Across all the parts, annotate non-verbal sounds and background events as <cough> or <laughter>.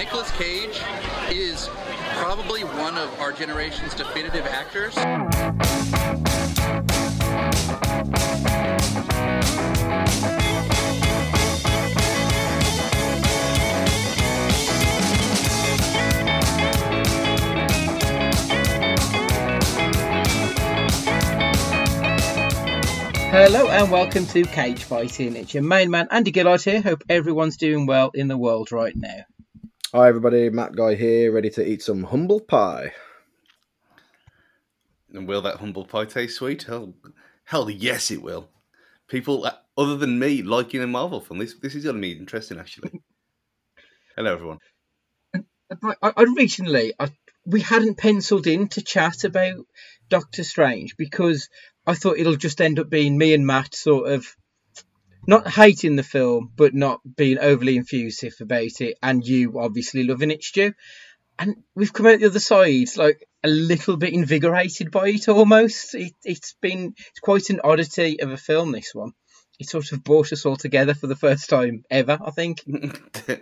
Nicolas Cage is probably one of our generation's definitive actors. Hello and welcome to Cage Fighting. It's your main man Andy Gillard here. Hope everyone's doing well in the world right now. Hi everybody, Matt Guy here, ready to eat some humble pie. And will that humble pie taste sweet? Hell, hell yes, it will. People uh, other than me liking a Marvel film. This this is going to be interesting, actually. <laughs> Hello, everyone. I, I recently, I, we hadn't penciled in to chat about Doctor Strange because I thought it'll just end up being me and Matt sort of not hating the film, but not being overly effusive about it, and you obviously loving it, Stu. And we've come out the other side like a little bit invigorated by it almost. It, it's been it's quite an oddity of a film, this one. It sort of brought us all together for the first time ever, I think. <laughs>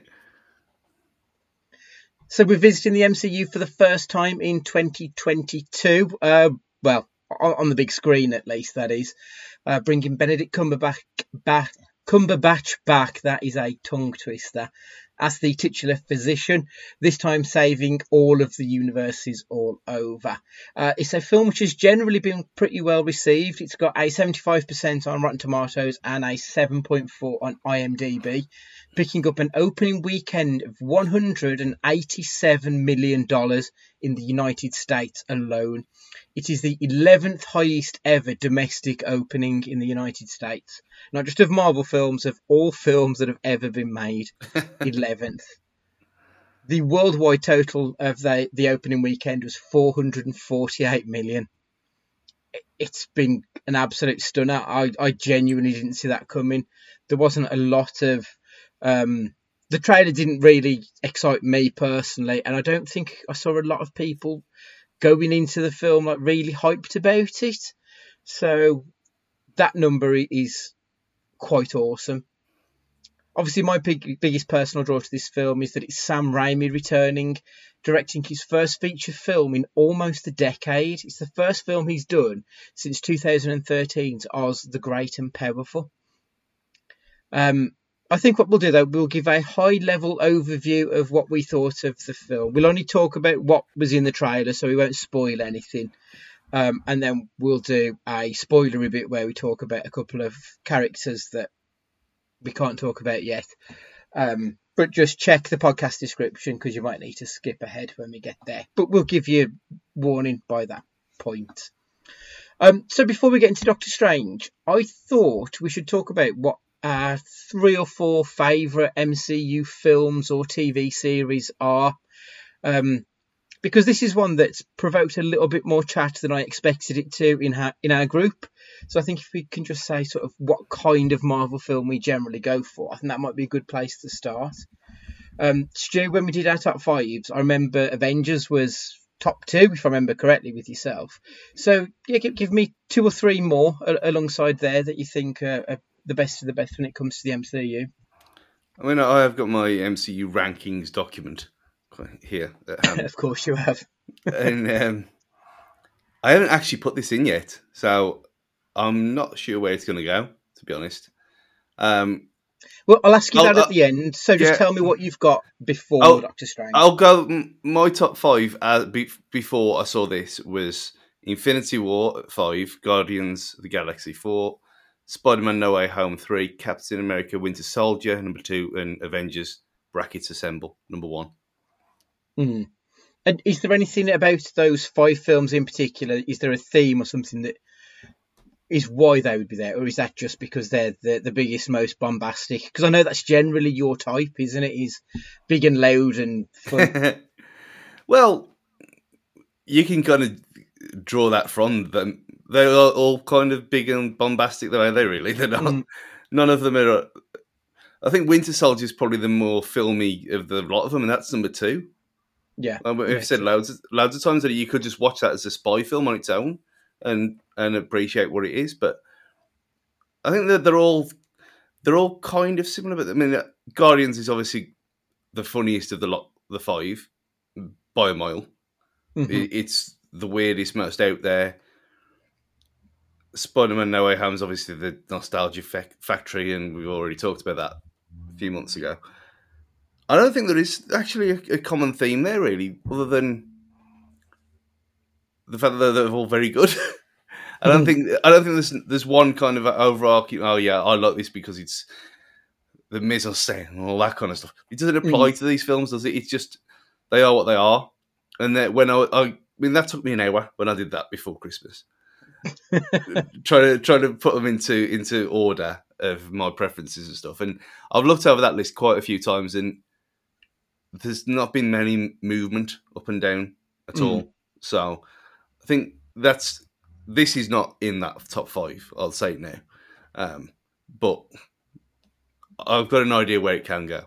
so we're visiting the MCU for the first time in 2022. Uh, well, on the big screen at least, that is. Uh, bringing Benedict Cumberbatch back, Cumberbatch back, that is a tongue twister, as the titular physician, this time saving all of the universes all over. Uh, it's a film which has generally been pretty well received. It's got a 75% on Rotten Tomatoes and a 7.4 on IMDb, picking up an opening weekend of $187 million in the United States alone. It is the 11th highest ever domestic opening in the United States. Not just of Marvel films, of all films that have ever been made. <laughs> 11th. The worldwide total of the, the opening weekend was 448 million. It's been an absolute stunner. I, I genuinely didn't see that coming. There wasn't a lot of. Um, the trailer didn't really excite me personally, and I don't think I saw a lot of people going into the film like really hyped about it. So that number is quite awesome. Obviously, my big, biggest personal draw to this film is that it's Sam Raimi returning, directing his first feature film in almost a decade. It's the first film he's done since 2013's Oz the Great and Powerful. Um, I think what we'll do though, we'll give a high level overview of what we thought of the film. We'll only talk about what was in the trailer, so we won't spoil anything. Um, and then we'll do a spoilery bit where we talk about a couple of characters that we can't talk about yet. Um, but just check the podcast description because you might need to skip ahead when we get there. But we'll give you warning by that point. Um, so before we get into Doctor Strange, I thought we should talk about what uh, three or four favourite MCU films or TV series are. Um, because this is one that's provoked a little bit more chat than I expected it to in our, in our group. So I think if we can just say sort of what kind of Marvel film we generally go for, I think that might be a good place to start. Um, Stu, when we did our top fives, I remember Avengers was top two, if I remember correctly, with yourself. So yeah, give, give me two or three more alongside there that you think are, are the best of the best when it comes to the MCU. I mean, I have got my MCU rankings document here. <laughs> of course, you have. and um, I haven't actually put this in yet, so I'm not sure where it's going to go. To be honest. Um, well, I'll ask you I'll, that at the end. So just yeah, tell me what you've got before I'll, Doctor Strange. I'll go. My top five uh, be, before I saw this was Infinity War five, Guardians of the Galaxy four, Spider Man No Way Home three, Captain America Winter Soldier number two, and Avengers brackets assemble number one. Mm. And is there anything about those five films in particular? Is there a theme or something that is why they would be there, or is that just because they're the, the biggest, most bombastic? Because I know that's generally your type, isn't it? Is big and loud and fun. <laughs> well, you can kind of draw that from them. They're all kind of big and bombastic, though, are they? Really, <laughs> they're not. Mm. None of them are. I think Winter Soldier is probably the more filmy of the lot of them, and that's number two. Yeah, um, we've said loads, loads of times that you could just watch that as a spy film on its own and and appreciate what it is. But I think that they're all they're all kind of similar. But I mean, Guardians is obviously the funniest of the lot the five by a mile. Mhm. It, it's the weirdest, most out there. Spider-Man: No Way Home is obviously the nostalgia fac- factory, and we've already talked about that a few months ago. I don't think there is actually a, a common theme there, really, other than the fact that they're all very good. <laughs> I don't think <laughs> I don't think there's there's one kind of overarching. Oh yeah, I like this because it's the mise en scène and all that kind of stuff. It doesn't apply mm. to these films, does it? It's just they are what they are. And then when I, I, I mean, that took me an hour when I did that before Christmas, <laughs> trying to try to put them into into order of my preferences and stuff. And I've looked over that list quite a few times, and there's not been many movement up and down at Mm. all. So I think that's this is not in that top five. I'll say it now, um, but I've got an idea where it can go.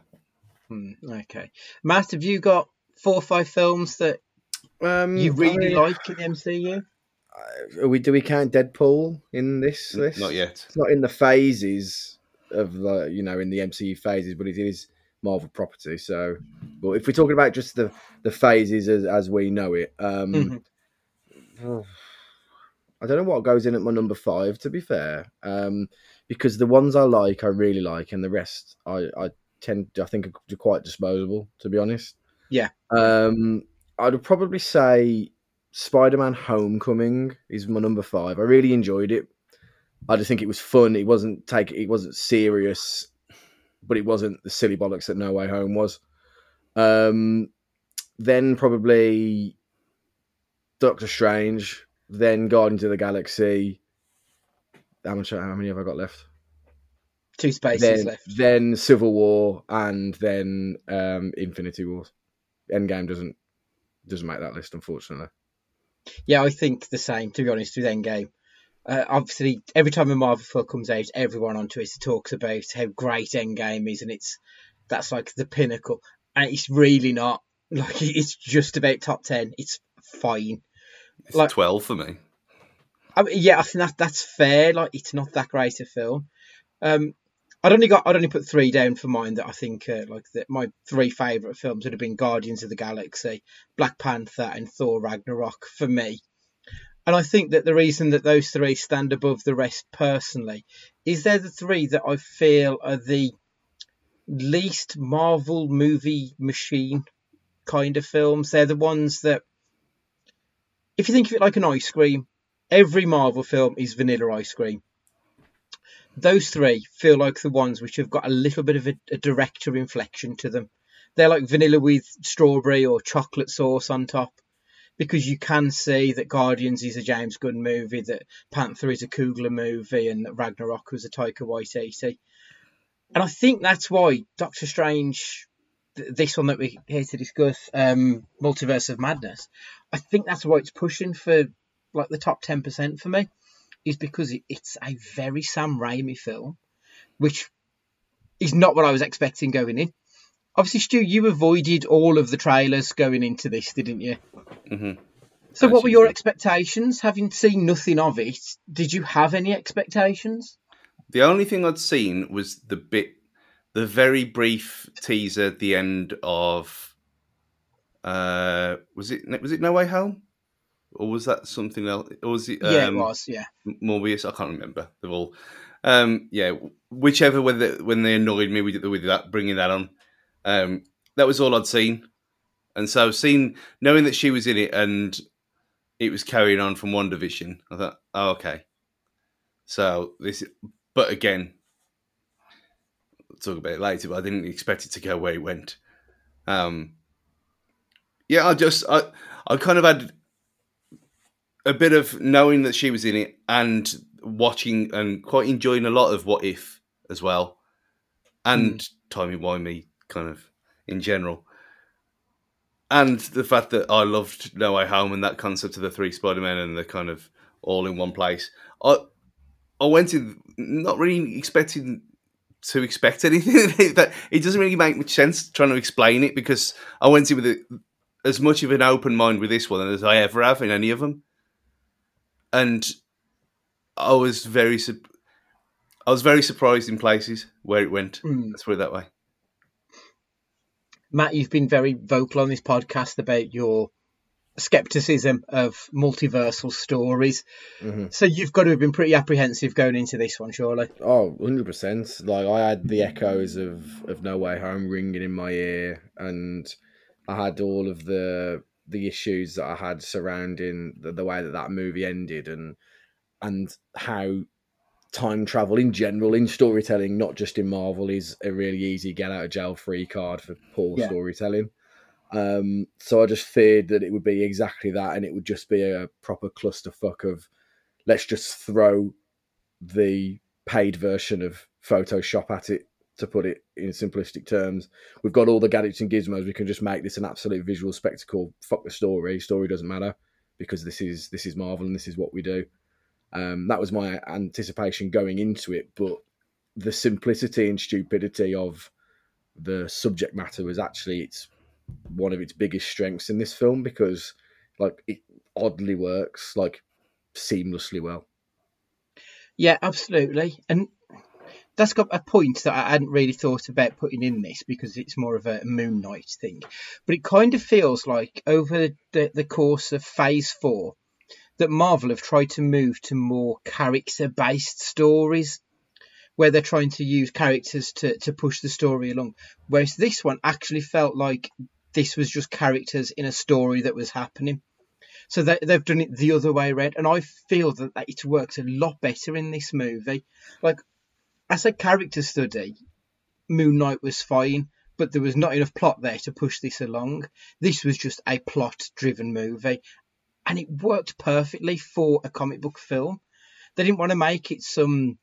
Hmm, okay, Matt, have you got four or five films that Um, you I really mean, like in the MCU? Are we do we count Deadpool in this list? Not yet. It's not in the phases of the you know in the MCU phases, but it is Marvel property. So, but if we're talking about just the the phases as, as we know it, um, Mhm. oh, <sighs> I don't know what goes in at my number five. To be fair, um, because the ones I like, I really like, and the rest, I I tend I think are quite disposable. To be honest, Yeah. Um, I'd probably say Spider-Man: Homecoming is my number five. I really enjoyed it. I just think it was fun. It wasn't take. It wasn't serious, but it wasn't the silly bollocks that No Way Home was. Um, then probably Doctor Strange. Then Guardians of the Galaxy. How much? How many have I got left? Two spaces then, left. then Civil War, and then um, Infinity Wars. Endgame doesn't doesn't make that list, unfortunately. Yeah, I think the same. To be honest, with Endgame. Uh, obviously, every time a Marvel film comes out, everyone on Twitter talks about how great Endgame is, and it's that's like the pinnacle, and it's really not. <laughs> Like it's just about top ten. It's fine. It's Like- twelve for me. I mean, yeah, I think that that's fair. Like it's not that great a film. Um, I'd only got I'd only put three down for mine that I think uh, like my three favourite films would have been Guardians of the Galaxy, Black Panther, and Thor Ragnarok for me. And I think that the reason that those three stand above the rest personally is they're the three that I feel are the least Marvel movie machine kind of films. They're the ones that, if you think of it like an ice cream, every Marvel film is vanilla ice cream. Those three feel like the ones which have got a little bit of a, a director inflection to them. They're like vanilla with strawberry or chocolate sauce on top. Because you can see that Guardians is a James Gunn movie, that Panther is a Coogler movie, and that Ragnarok was a Taika Waititi. And I think that's why Doctor Strange, th- this one that we're here to discuss, um, Multiverse of Madness, I think that's why it's pushing for like the top ten percent for me, is because it's a very Sam Raimi film, which is not what I was expecting going in. Obviously, Stu, you avoided all of the trailers going into this, didn't you? Mm-hmm. So, As what were your expectations? Having seen nothing of it, did you have any expectations? The only thing I'd seen was the bit, the very brief teaser at the end of. Uh, was it was it No Way Home, or was that something else? Or was it? yeah, it um, was. Yeah. Morbius. I can't remember. They're all, um, yeah, whichever. When they, when they annoyed me with with that, bringing that on, um, that was all I'd seen, and so seeing knowing that she was in it and it was carrying on from WandaVision, I thought, oh, okay. So this, but again, we'll talk about it later. But I didn't expect it to go where it went. Um, yeah, I just I I kind of had a bit of knowing that she was in it and watching and quite enjoying a lot of What If as well, and hmm. Timey Wimey kind of in general, and the fact that I loved No Way Home and that concept of the three Spider Men and the kind of all in one place. I I went in not really expecting to expect anything <laughs> that. It doesn't really make much sense trying to explain it because I went in with it as much of an open mind with this one as I ever have in any of them, and I was very sup- I was very surprised in places where it went. Mm. Let's put it that way. Matt, you've been very vocal on this podcast about your skepticism of multiversal stories. Mm-hmm. So you've got to have been pretty apprehensive going into this one, surely. Oh, 100%. Like, I had the echoes of, of No Way Home ringing in my ear, and I had all of the the issues that I had surrounding the, the way that that movie ended and and how time travel in general in storytelling, not just in Marvel, is a really easy get out of jail free card for poor Yeah. storytelling. Um, so I just feared that it would be exactly that, and it would just be a proper clusterfuck of let's just throw the paid version of Photoshop at it, to put it in simplistic terms. We've got all the gadgets and gizmos. We can just make this an absolute visual spectacle. Fuck the story. Story doesn't matter because this is this is Marvel and this is what we do. Um, that was my anticipation going into it, but the simplicity and stupidity of the subject matter was actually its one of its biggest strengths in this film because like it oddly works like seamlessly well. Yeah, absolutely. And that's got a point that I hadn't really thought about putting in this because it's more of a Moon Knight thing. But it kind of feels like over the, the course of Phase 4 that Marvel have tried to move to more character based stories where they're trying to use characters to, to push the story along. Whereas this one actually felt like this was just characters in a story that was happening. So they, they've done it the other way around, and I feel that that it works a lot better in this movie. Like as a character study, Moon Knight was fine, but there was not enough plot there to push this along. This was just a plot-driven movie, and it worked perfectly for a comic book film. They didn't want to make it some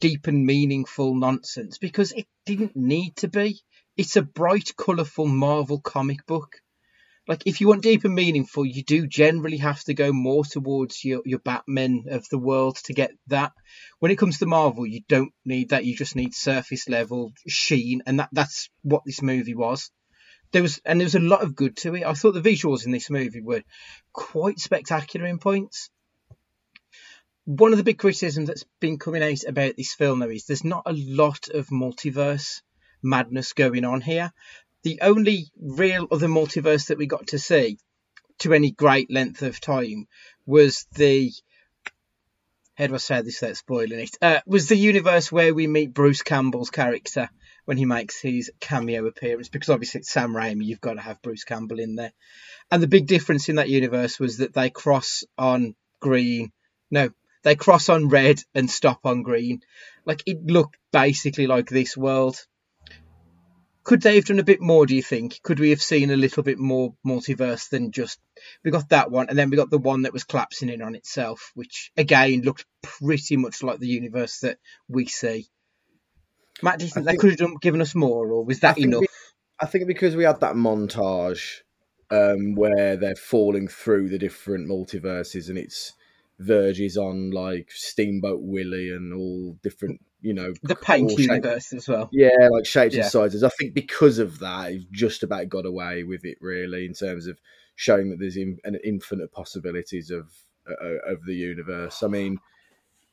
deep and meaningful nonsense because it didn't need to be. It's a bright, colourful Marvel comic book. Like, if you want deep and meaningful, you do generally have to go more towards your, your Batman of the world to get that. When it comes to Marvel, you don't need that. You just need surface level sheen, and that, that's what this movie was. There was, and there was a lot of good to it. I thought the visuals in this movie were quite spectacular in points one of the big criticisms that's been coming out about this film though is there's not a lot of multiverse madness going on here. The only real other multiverse that we got to see to any great length of time was the how do I say this without spoiling it? Uh, was the universe where we meet Bruce Campbell's character when he makes his cameo appearance because obviously it's Sam Raimi, you've got to have Bruce Campbell in there. And the big difference in that universe was that they cross on green. No, they cross on red and stop on green. Like it looked basically like this world. Could they have done a bit more, do you think? Could we have seen a little bit more multiverse than just we got that one and then we got the one that was collapsing in on itself, which again looked pretty much like the universe that we see. Matt, do you think, I they think- could have done, given us more, or was that I enough? we- I think because we had that montage um, where they're falling through the different multiverses and it's verges on like Steamboat Willie and all different, you know, the paint universe as well. Yeah, like shapes Yeah. and sizes. I think because of that, he's just about got away with it, really, in terms of showing that there's in, an infinite possibilities of uh, of the universe. I mean,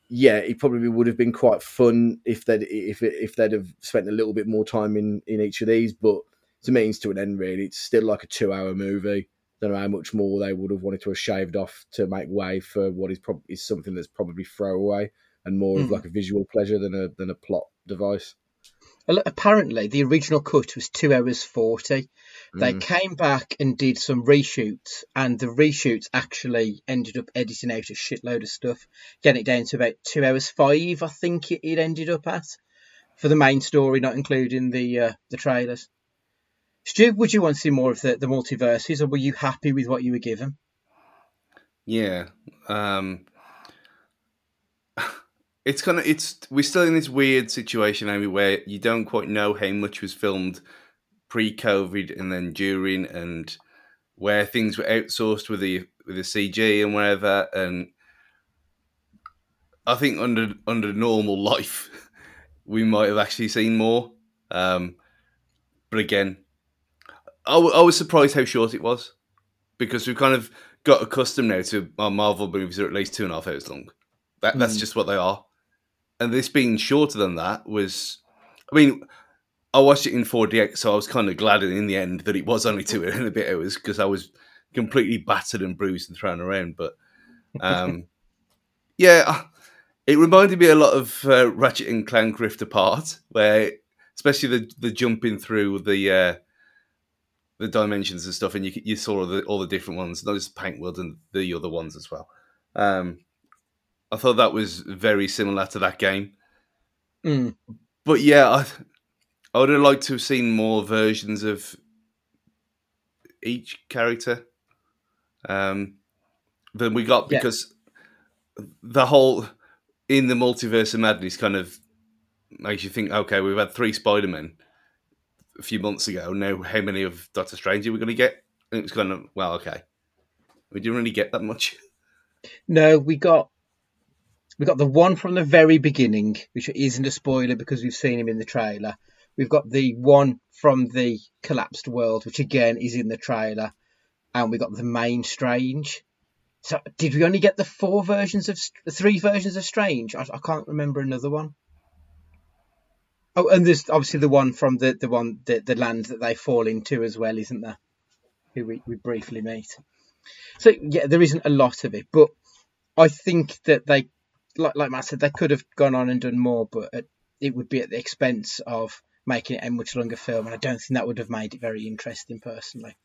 yeah, it probably would have been quite fun if they'd if if they'd have spent a little bit more time in in each of these, but it's a means to an end. Really, it's still like a two hour movie. Don't know how much more they would have wanted to have shaved off to make way for what is probably is something that's probably throwaway and more of Mhm. like a visual pleasure than a than a plot device. Apparently, the original cut was two hours forty. They Mm. came back and did some reshoots, and the reshoots actually ended up editing out a shitload of stuff, getting it down to about two hours five. I think it, it ended up at for the main story, not including the uh, the trailers. Stu, would you want to see more of the, the multiverses, or were you happy with what you were given? Yeah. Um, it's kind of it's we're still in this weird situation, Amy, where you don't quite know how much was filmed pre-COVID and then during, and where things were outsourced with the with the CG and wherever. And I think under under normal life, <laughs> we might have actually seen more. Um, but again, I, w- I was surprised how short it was because we've kind of got accustomed now to our Marvel movies are at least two and a half hours long. That that's Mm. just what they are. And this being shorter than that was, I mean, I watched it in 4DX, so I was kind of glad in the end that it was only two and a bit hours because I was completely battered and bruised and thrown around. But um, <laughs> yeah, uh, it reminded me a lot of uh, Ratchet and Clank Rift Apart, where especially the the jumping through the uh, the dimensions and stuff, and you you saw all the all the different ones, not just Paint World and the other ones as well. Um, I thought that was very similar to that game. Mm. But yeah, I, I would have liked to have seen more versions of each character um, than we got Yeah. because the whole in the multiverse of madness kind of makes you think. Okay, we've had three Spider Men a few months ago. Now, how many of Doctor Strange are we going to get? And it was kind of well, okay. We didn't really get that much. No, we got we got the one from the very beginning, which isn't a spoiler because we've seen him in the trailer. We've got the one from the collapsed world, which again is in the trailer, and we got the main Strange. So, did we only get the four versions of three versions of Strange? I, I can't remember another one. Oh, and there's obviously the one from the the one the, the land that they fall into as well, isn't there? Who we, we briefly meet. So yeah, there isn't a lot of it, but I think that they, like like Matt said, they could have gone on and done more, but it, it would be at the expense of making it a much longer film, and I don't think that would have made it very interesting personally.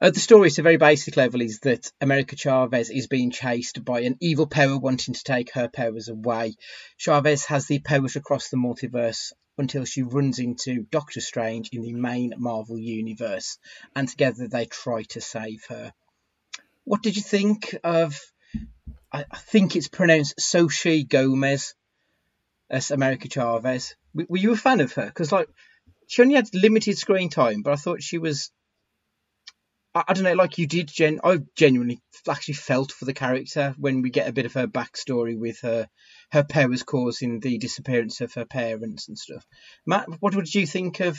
Uh, the story, at a very basic level, is that America Chavez is being chased by an evil power wanting to take her powers away. Chavez has the powers across the multiverse until she runs into Doctor Strange in the main Marvel universe, and together they try to save her. What did you think of? I, I think it's pronounced Sochi Gomez as America Chavez. W- were you a fan of her? Because like she only had limited screen time, but I thought she was. I, I don't know, like you did, Jen. I genuinely actually felt for the character when we get a bit of her backstory with her her powers causing the disappearance of her parents and stuff. Matt, what did you think of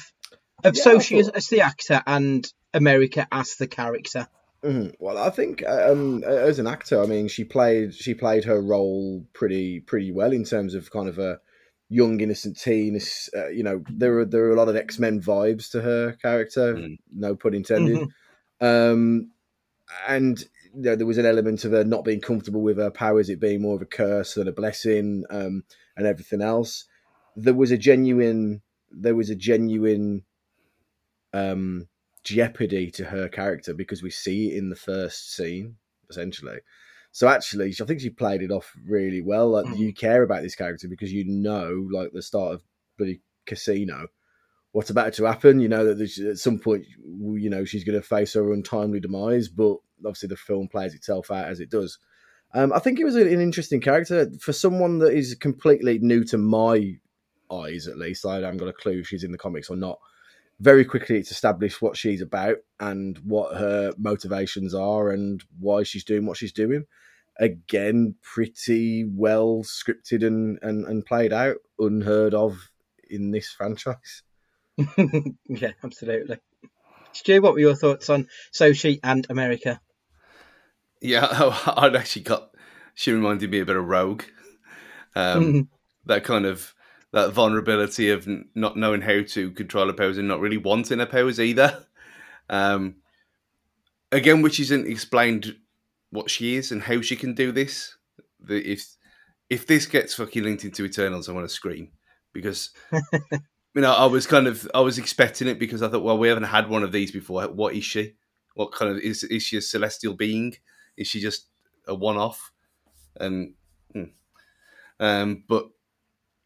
of Yeah, Sochi as, as the actor and America as the character? Mhm. Well, I think um, as an actor, I mean, she played she played her role pretty pretty well in terms of kind of a young innocent teen. Uh, you know, there are there are a lot of X Men vibes to her character, Mm. no pun intended. Mhm. Um, and you know, there was an element of her not being comfortable with her powers, it being more of a curse than a blessing, um, and everything else. There was a genuine, there was a genuine um, jeopardy to her character because we see it in the first scene, essentially. So actually, I think she played it off really well. Like Mm. you care about this character because you know, like the start of bloody Casino, what's about to happen. You know that at some point, you know she's going to face her untimely demise. But obviously, the film plays itself out as it does. Um, I think it was an interesting character for someone that is completely new to my eyes, at least. I haven't got a clue if she's in the comics or not. Very quickly, it's established what she's about and what her motivations are and why she's doing what she's doing. Again, pretty well scripted and, and, and played out, unheard of in this franchise. <laughs> yeah, absolutely. Stu, what were your thoughts on Sochi and America? Yeah, <laughs> I'd actually got. She reminded me a bit of Rogue. <laughs> Um, that kind of that vulnerability of n- not knowing how to control her powers and not really wanting her powers either. Um, again, which isn't explained what she is and how she can do this. The, if if this gets fucking linked into Eternals, I want to scream because <laughs> you know I was kind of I was expecting it because I thought, well, we haven't had one of these before. What is she? What kind of is is she a celestial being? Is she just a one off? And hmm. um, but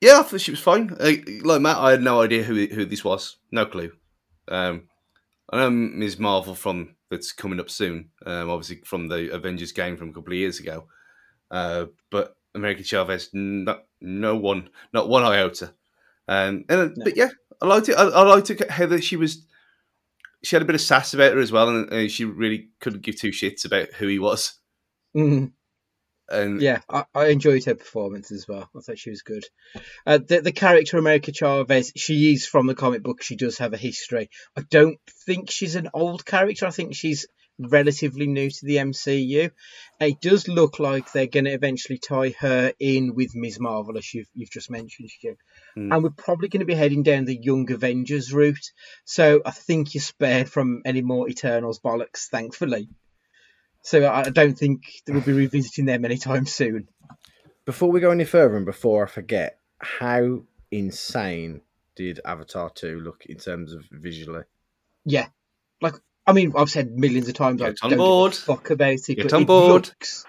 yeah, I thought she was fine. Uh, like Matt, I had no idea who who this was. No clue. Um, I know Ms. Marvel from that's coming up soon. Um, obviously from the Avengers game from a couple of years ago. Uh, but American Chavez, not no one, not one iota. Um, and No. but yeah, I liked it. I, I liked it how that she was. She had a bit of sass about her as well, and uh, she really couldn't give two shits about who he was. Mhm. And Yeah, I, I enjoyed her performance as well. I thought she was good. Uh, the the character America Chavez, she is from the comic book. She does have a history. I don't think she's an old character. I think she's relatively new to the MCU. It does look like they're going to eventually tie her in with Ms. Marvel, as you've, you've just mentioned, Stu. Mm. And we're probably going to be heading down the Young Avengers route. So I think you're spared from any more Eternals bollocks, thankfully. So I I don't think that we'll be revisiting them anytime soon. Before we go any further, and before I forget, how insane did Avatar 2 look in terms of visually? Yeah. Like, I mean, I've said millions of times, I Get on don't board. give a fuck about it, Get but on it board. looks,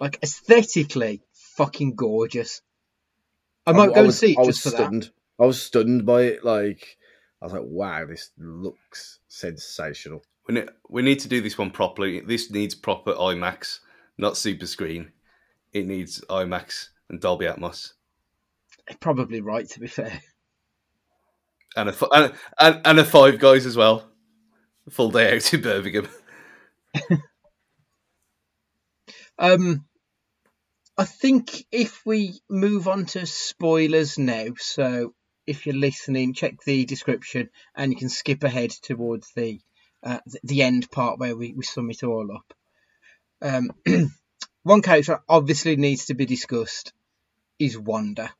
like, aesthetically fucking gorgeous. I I- might I go and was- see it I was just for that. stunned. I was stunned by it. Like, I was like, wow, this looks sensational. We need, we need to do this one properly. This needs proper IMAX, not super screen. It needs IMAX and Dolby Atmos. Probably right, to be fair. And a, and, and, and a five guys as well. Full day out in Birmingham. <laughs> Um, I think if we move on to spoilers now, so if you're listening, check the description and you can skip ahead towards the th- the end part where we, we sum it all up. Um, <clears throat> one character obviously needs to be discussed is Wanda.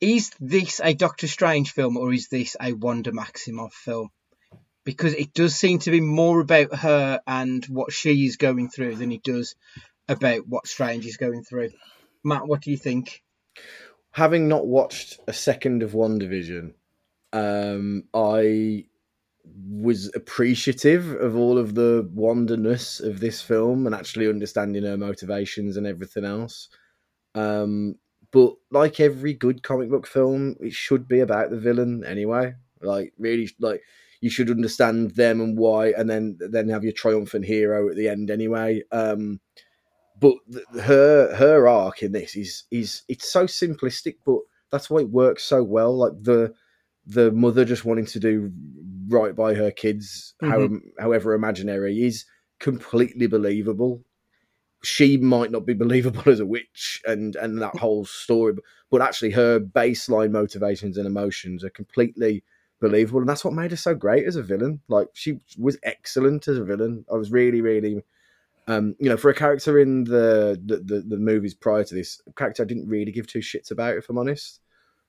Is this a Doctor Strange film or is this a Wanda Maximoff film? Because it does seem to be more about her and what she is going through than it does about what Strange is going through. Matt, what do you think? Having not watched a second of WandaVision, um, I was appreciative of all of the wonderness of this film and actually understanding her motivations and everything else. Um, but like every good comic book film, it should be about the villain anyway. Like really, like you should understand them and why, and then then have your triumphant hero at the end anyway. Um, but th- her her arc in this is is it's so simplistic, but that's why it works so well. Like the the mother just wanting to do right by her kids, how, however imaginary, is completely believable. She might not be believable as a witch, and and that <laughs> whole story, but, but actually her baseline motivations and emotions are completely believable, and that's what made her so great as a villain. Like she was excellent as a villain. I was really, really, um, you know, for a character in the the, the the movies prior to this, a character I didn't really give two shits about, if I'm honest.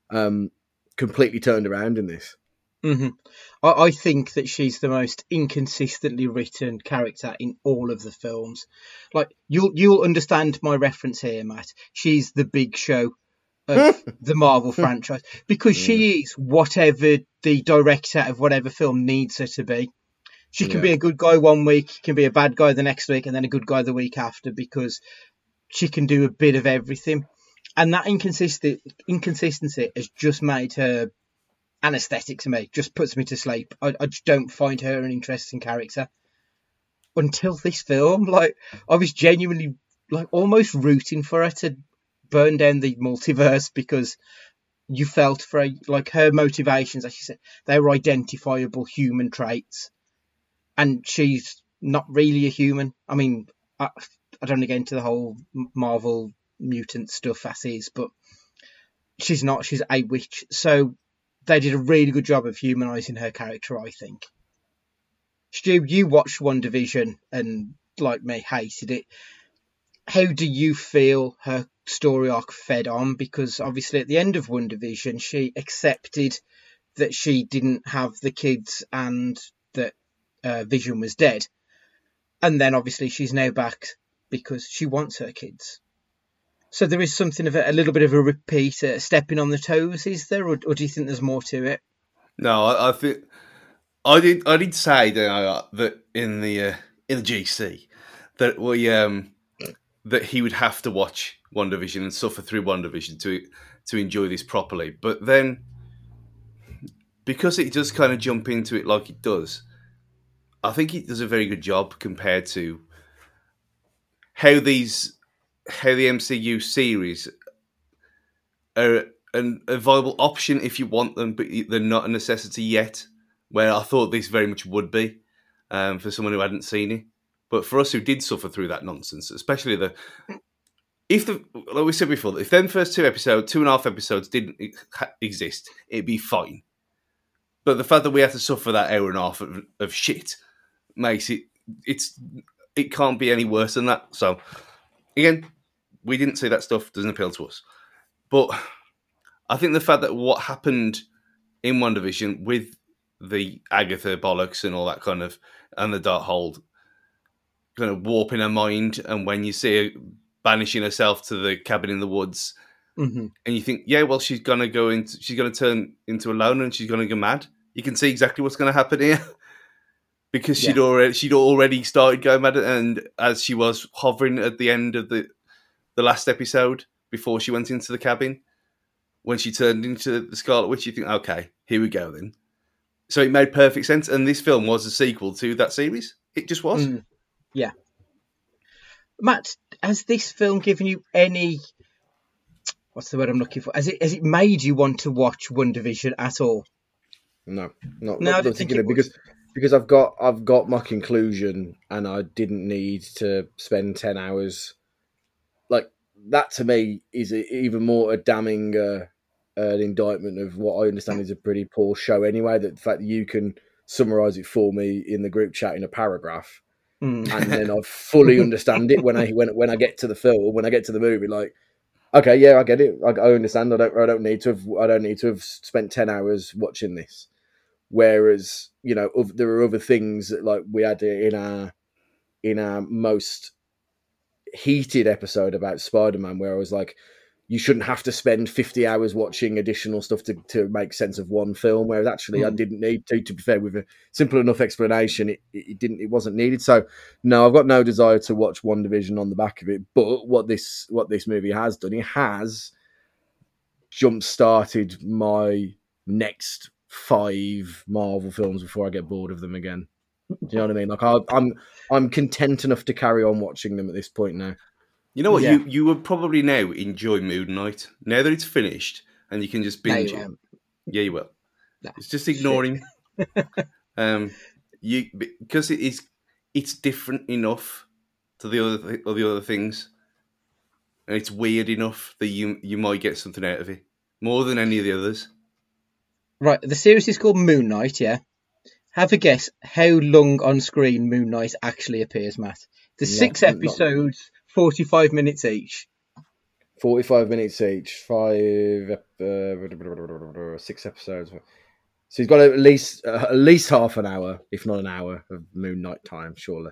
Um, completely turned around in this. Hmm I, I think that she's the most inconsistently written character in all of the films. Like you'll you'll understand my reference here, Matt. She's the big show of <laughs> the Marvel franchise because she is whatever the director of whatever film needs her to be. She can Yeah. be a good guy one week, can be a bad guy the next week, and then a good guy the week after because she can do a bit of everything. And that inconsistent inconsistency has just made her anesthetic to me. Just puts me to sleep. I, I just don't find her an interesting character until this film. Like I was genuinely like almost rooting for her to burn down the multiverse because you felt for like her motivations, as you said, they were identifiable human traits, and she's not really a human. I mean, I, I don't want to get into the whole Marvel mutant stuff as is, but she's not. She's a witch, so they did a really good job of humanizing her character. I think. Stu, you watched WandaVision and, like me, hated it. How do you feel her story arc fed on? Because obviously, at the end of WandaVision, she accepted that she didn't have the kids and that uh, Vision was dead, and then obviously she's now back because she wants her kids. So there is something of a, a little bit of a repeat, uh, stepping on the toes, is there, or, or do you think there's more to it? No, I, I think I did. I did say that, I, that in the uh, in the GC that we um that he would have to watch WandaVision and suffer through WandaVision to to enjoy this properly. But then, because it does kind of jump into it like it does, I think it does a very good job compared to how these how the MCU series are an, a viable option if you want them, but they're not a necessity yet. Where I thought this very much would be um, for someone who hadn't seen it, but for us who did suffer through that nonsense, especially the if the like we said before, if them first two episodes, two and a half episodes didn't exist, it'd be fine. But the fact that we had to suffer that hour and a half of, of shit makes it it's it can't be any worse than that. So again, we didn't see that stuff. Doesn't appeal to us. But I think the fact that what happened in WandaVision with the Agatha bollocks and all that kind of and the Darkhold kind of warping her mind, and when you see her banishing herself to the cabin in the woods, hmm and you think, yeah, well, she's gonna go into, she's gonna turn into a loner, and she's gonna go mad. You can see exactly what's gonna happen here. <laughs> Because she'd Yeah. already she'd already started going mad, and as she was hovering at the end of the the last episode before she went into the cabin, when she turned into the Scarlet Witch, you think, okay, here we go then. So it made perfect sense, and this film was a sequel to that series. It just was. Mm. Yeah. Matt, has this film given you any? What's the word I'm looking for? Has it has it made you want to watch WandaVision at all? No, not, No, I not, didn't not think it of because because I've got I've got my conclusion and I didn't need to spend ten hours. Like that to me is a, even more a damning uh, an indictment of what I understand is a pretty poor show anyway. That the fact that you can summarize it for me in the group chat in a paragraph Mm. and then I fully <laughs> understand it when I when when I get to the film when I get to the movie like okay yeah I get it I, I understand I don't I don't need to have I don't need to have spent 10 hours watching this whereas you know there are other things that like we had in our in our most heated episode about Spider-Man where I was like you shouldn't have to spend 50 hours watching additional stuff to, to make sense of one film whereas actually I Mm. didn't need to to be fair with a simple enough explanation it, it it didn't it wasn't needed so no I've got no desire to watch WandaVision on the back of it but what this what this movie has done it has jump started my next five Marvel films before I get bored of them again do you know what I mean like I, I'm I'm content enough to carry on watching them at this point now You know what? Yeah. You you would probably now enjoy Moon Knight now that it's finished and you can just No, binge you it. won't. Yeah, you will. No. It's just ignoring. <laughs> um, you because it is it's different enough to the other th- or the other things, and it's weird enough that you you might get something out of it more than any of the others. Right, the series is called Moon Knight. Yeah. Have a guess how long on screen Moon Knight actually appears, Matt. There's Not- six not- episodes, 45 minutes each. 45 minutes each, five, uh, six episodes. So he's got at least uh, at least half an hour, if not an hour, of Moon Knight time, surely.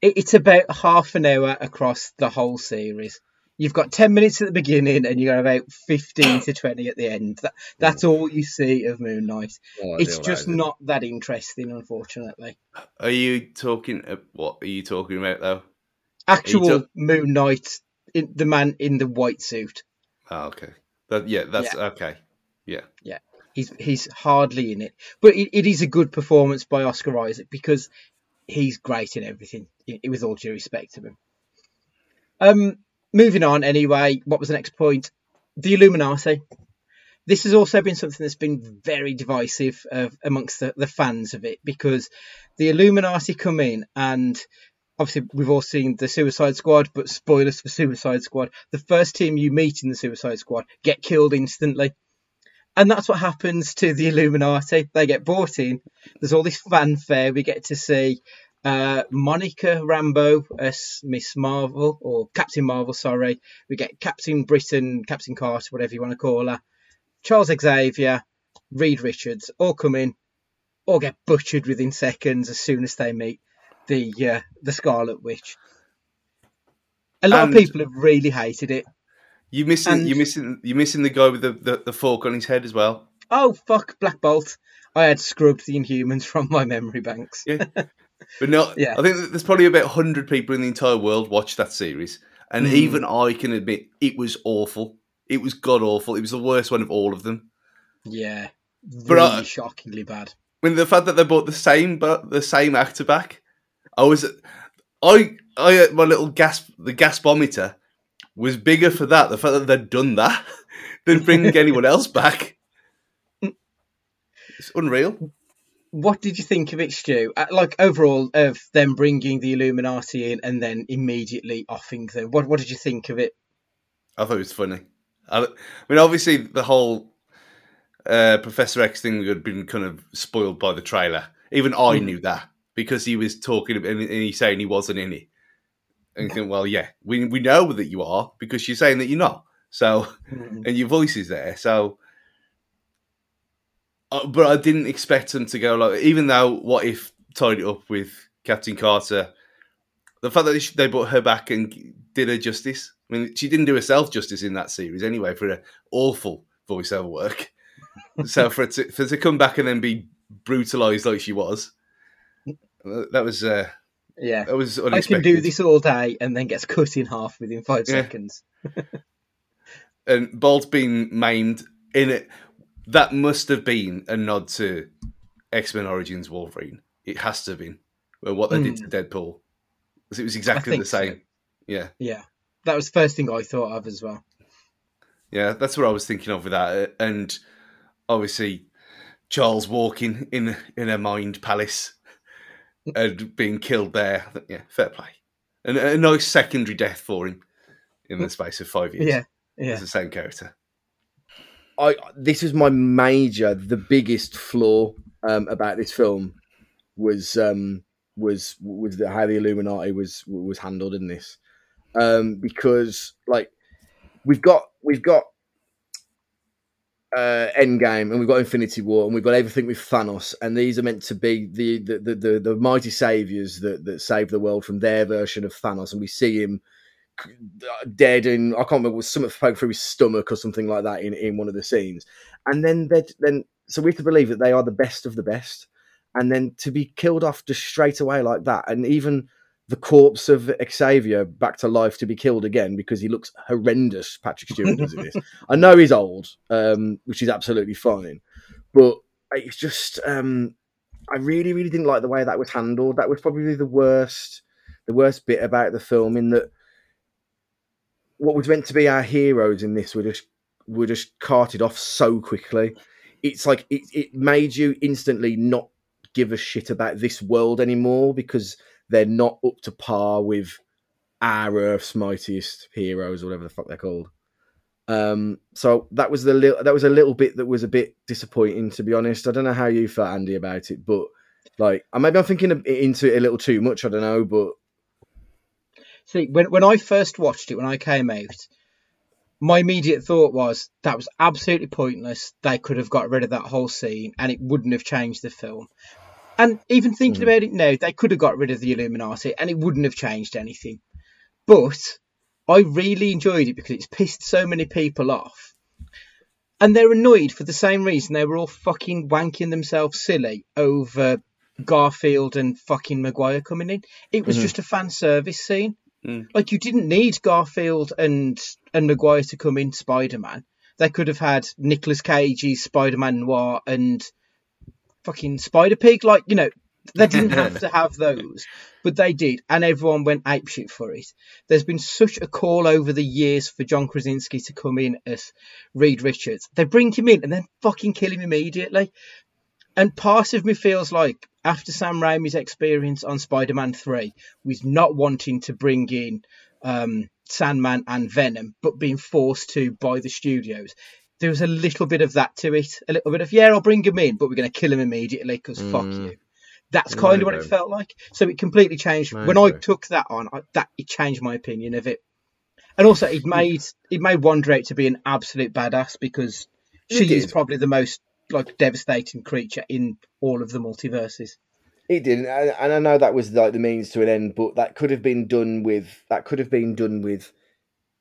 It's about half an hour across the whole series. You've got 10 minutes at the beginning and you got about 15 to 20 at the end. That, that's all you see of Moon Knight. It's just that is it. not that interesting, unfortunately. Are you talking? Uh, what are you talking about though? Actual took- Moon Knight, in, the man in the white suit, Oh, okay. That, yeah, that's okay. Yeah. Yeah. He's he's hardly in it. But it, it is a good performance by Oscar Isaac because he's great in everything, with all due respect to him. Um, moving on anyway, what was the next point? The Illuminati. This has also been something that's been very divisive uh, amongst the, the fans of it because the Illuminati come in and obviously we've all seen the Suicide Squad, but spoilers for Suicide Squad. The first team you meet in the Suicide Squad get killed instantly. And that's what happens to the Illuminati. They get brought in. There's all this fanfare. We get to see uh, Monica Rambeau as Miss Marvel, or Captain Marvel, sorry. We get Captain Britain, Captain Carter, whatever you want to call her. Charles Xavier, Reed Richards, all come in, all get butchered within seconds as soon as they meet the uh, the Scarlet Witch. A lot And- of people have really hated it. You missing? And- You missing? You missing the guy with the, the, the fork on his head as well? Oh fuck, Black Bolt! I had scrubbed the Inhumans from my memory banks. Yeah. <laughs> But no, Yeah. I think there's probably about hundred people in the entire world watch that series, and Mm. even I can admit it was awful. It was god awful. It was the worst one of all of them. Yeah, But I- shockingly bad. I mean, the fact that they brought the same but the same actor back, I was, I, I, my little gasp, the gaspometer was bigger for that. The fact that they'd done that <laughs> than bringing <laughs> anyone else back. It's unreal. What did you think of it, Stu? Uh, like overall, of them bringing the Illuminati in and then immediately offing them. What What did you think of it? I thought it was funny. I, I mean, obviously, the whole uh, Professor X thing had been kind of spoiled by the trailer. Even I Mm. knew that, because he was talking and, and he's saying he wasn't in it. And you think, well, yeah, we we know that you are because you're saying that you're not. So, Mhm. <laughs> and your voice is there. So, uh, but I didn't expect them to go like. Even though, what if tied it up with Captain Carter? The fact that they, sh- they brought her back and did her justice. I mean, she didn't do herself justice in that series anyway for her awful voiceover work. <laughs> so for it to, for it to come back and then be brutalized like she was, uh, that was uh, Yeah. that was I can do this all day and then gets cut in half within five Yeah. seconds. <laughs> and Bolt being maimed in it. That must have been a nod to X Men Origins Wolverine. It has to have been. Well, what they did hmm. to Deadpool. 'Cause it was exactly the think so. same. Yeah. Yeah. That was the first thing I thought of as well. Yeah, that's what I was thinking of with that. Uh, and obviously, Charles walking in in a mind palace <laughs> and being killed there. Yeah, fair play. And a nice secondary death for him in the <laughs> space of five years. Yeah. Yeah. It's the same character. I this was my major, the biggest flaw um, about this film was um, was was the, how the Illuminati was was handled in this, um, because like we've got we've got uh, Endgame and we've got Infinity War and we've got everything with Thanos and these are meant to be the the the, the, the mighty saviors that that save the world from their version of Thanos and we see him dead and I can't remember was something poking through his stomach or something like that in, in one of the scenes. And then then so we have to believe that they are the best of the best. And then to be killed off just straight away like that, and even the corpse of Xavier back to life to be killed again because he looks horrendous. Patrick Stewart does this. I know he's old, um, which is absolutely fine, but it's just um, I really, really didn't like the way that was handled. That was probably the worst, the worst bit about the film. In that, what was meant to be our heroes in this were just were just carted off so quickly. It's like it, it made you instantly not give a shit about this world anymore because they're not up to par with our Earth's mightiest heroes, or whatever the fuck they're called. Um, so that was the little that was a little bit that was a bit disappointing, to be honest. I don't know how you felt, Andy, about it, but like, I maybe I'm thinking into it a little too much. I don't know, but See, when when I first watched it, when I came out, my immediate thought was that was absolutely pointless. They could have got rid of that whole scene, and it wouldn't have changed the film. And even thinking mm. about it now, they could have got rid of the Illuminati, and it wouldn't have changed anything. But I really enjoyed it because it's pissed so many people off. And they're annoyed for the same reason they were all fucking wanking themselves silly over Garfield and fucking Maguire coming in. It was mm-hmm. just a fan service scene. Mm. Like you didn't need Garfield and and Maguire to come in Spider Man. They could have had Nicolas Cage's Spider Man Noir and fucking Spider Pig. Like you know, they didn't have <laughs> to have those, but they did, and everyone went apeshit for it. There's been such a call over the years for John Krasinski to come in as Reed Richards. They bring him in and then fucking kill him immediately. And part of me feels like after Sam Raimi's experience on Spider-Man 3, with not wanting to bring in um, Sandman and Venom, but being forced to by the studios, there was a little bit of that to it. A little bit of, yeah, I'll bring him in, but we're going to kill him immediately because fuck Mm. you. That's kind of what it felt like. So it completely changed. When I took that on, I, that it changed my opinion of it. And also, it made it made Wanda out to be an absolute badass because It she is probably the most like devastating creature in all of the multiverses. It didn't, and I know that was like the means to an end, but that could have been done with that could have been done with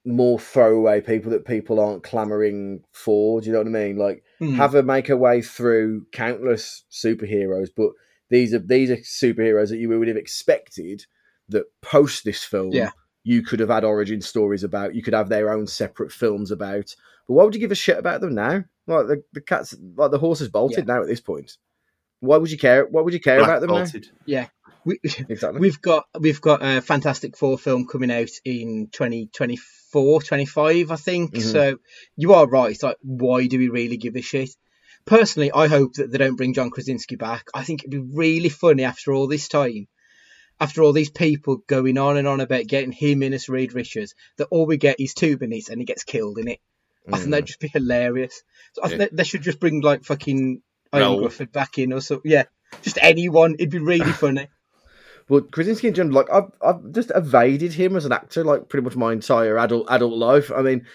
more throwaway people that people aren't clamoring for. Do you know what I mean? Like Hmm. have her make her way through countless superheroes, but these are these are superheroes that you would have expected that post this film, Yeah. You could have had origin stories about. You could have their own separate films about. But why would you give a shit about them now? Like the, the cat's like the horse is bolted now at this point. Why would you care? Why would you care about them now? bolted. We, <laughs> Exactly. we've got we've got a Fantastic Four film coming out in 2024, 25, I think. Mhm. So you are right. Like, why do we really give a shit? Personally, I hope that they don't bring John Krasinski back. I think it'd be really funny after all this time, after all these people going on and on about getting him in as Reed Richards, that all we get is two minutes and he gets killed in it. I think Mm. that'd just be hilarious. So I think Yeah. they, they should just bring like fucking Ian Raoul. Gruffudd back in or so. Yeah, just anyone. It'd be really <laughs> funny. Well, Krasinski in general, like I've I've just evaded him as an actor, like pretty much my entire adult adult life. I mean,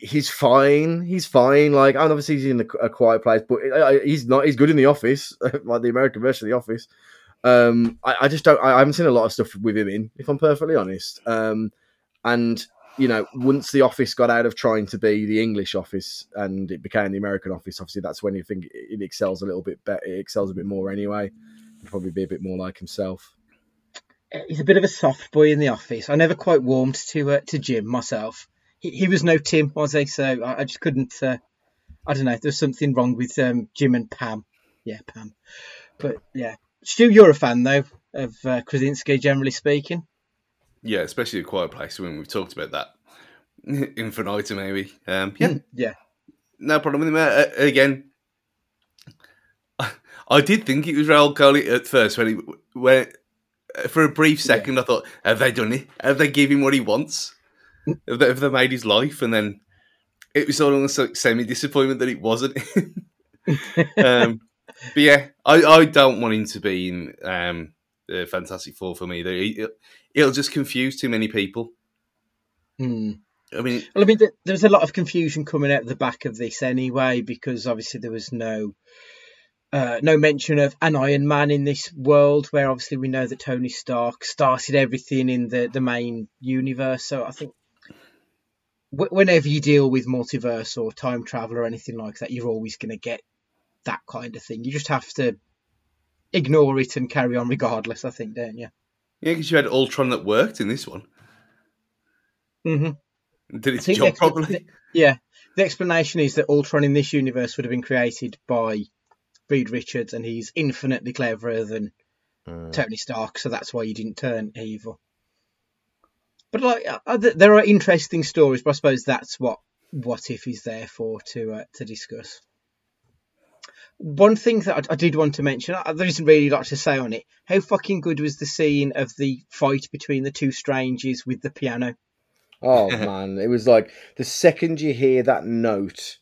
he's fine. He's fine. Like, and obviously he's in a, a quiet place, but he's not. He's good in the Office, <laughs> like the American version of the Office. Um, I, I, just don't. I, I, haven't seen a lot of stuff with him in, if I'm perfectly honest. Um, and you know, once the Office got out of trying to be the English Office and it became the American Office, obviously that's when you think it excels a little bit better. It excels a bit more anyway. probably be a bit more like himself. He's a bit of a soft boy in the office. I never quite warmed to uh, to Jim myself he, he was no Tim, was he? So I, I just couldn't. Uh, I don't know. There's something wrong with um, Jim and Pam. Yeah, Pam. But yeah, Stu, you're a fan though of uh, Krasinski, generally speaking. Yeah, especially a Quiet Place. When we've talked about that, <laughs> infinitum maybe. Um, yeah, yeah, no problem with him. Uh, again, I did think it was Rahul Kohli at first when he when for a brief second yeah. I thought, have they done it? Have they given him what he wants? if, they, if they made his life, and then it was almost like semi disappointment that it wasn't. <laughs> um, but yeah, I, I don't want him to be in um, the Fantastic Four for me. Either. It'll just confuse too many people. Hmm. I mean, well, I mean, there's a lot of confusion coming out the back of this anyway, because obviously there was no uh, no mention of an Iron Man in this world, where obviously we know that Tony Stark started everything in the the main universe. So I think whenever you deal with multiverse or time travel or anything like that, you're always going to get that kind of thing. You just have to ignore it and carry on regardless. I think, don't you? Yeah, because you had Ultron that worked in this one. Mm-hmm. Did its job properly? Yeah, the explanation is that Ultron in this universe would have been created by Reed Richards, and he's infinitely cleverer than uh. Tony Stark, so that's why he didn't turn evil. But like, uh, uh there are interesting stories, but I suppose that's what what if is there for to uh, to discuss. One thing that I, I, did want to mention, there isn't really a lot to say on it. How fucking good was the scene of the fight between the two strangers with the piano? Oh <laughs> man, it was like the second you hear that note,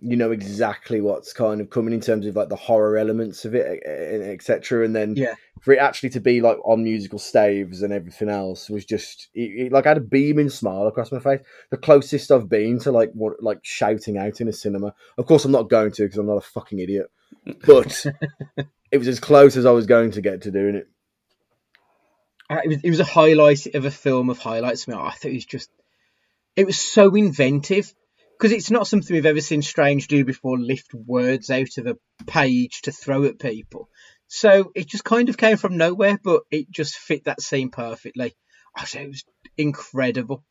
you know exactly what's kind of coming in terms of like the horror elements of it, etc. And then yeah, for it actually to be like on musical staves and everything else was just it, it, like I had a beaming smile across my face. The closest I've been to like what like shouting out in a cinema. Of course, I'm not going to because I'm not a fucking idiot. But <laughs> it was as close as I was going to get to doing it. Uh, it was, it was a highlight of a film of highlights. I, mean, I thought it was just, it was so inventive because it's not something we've ever seen Strange do before lift words out of a page to throw at people. So it just kind of came from nowhere, but it just fit that scene perfectly. I thought it was incredible.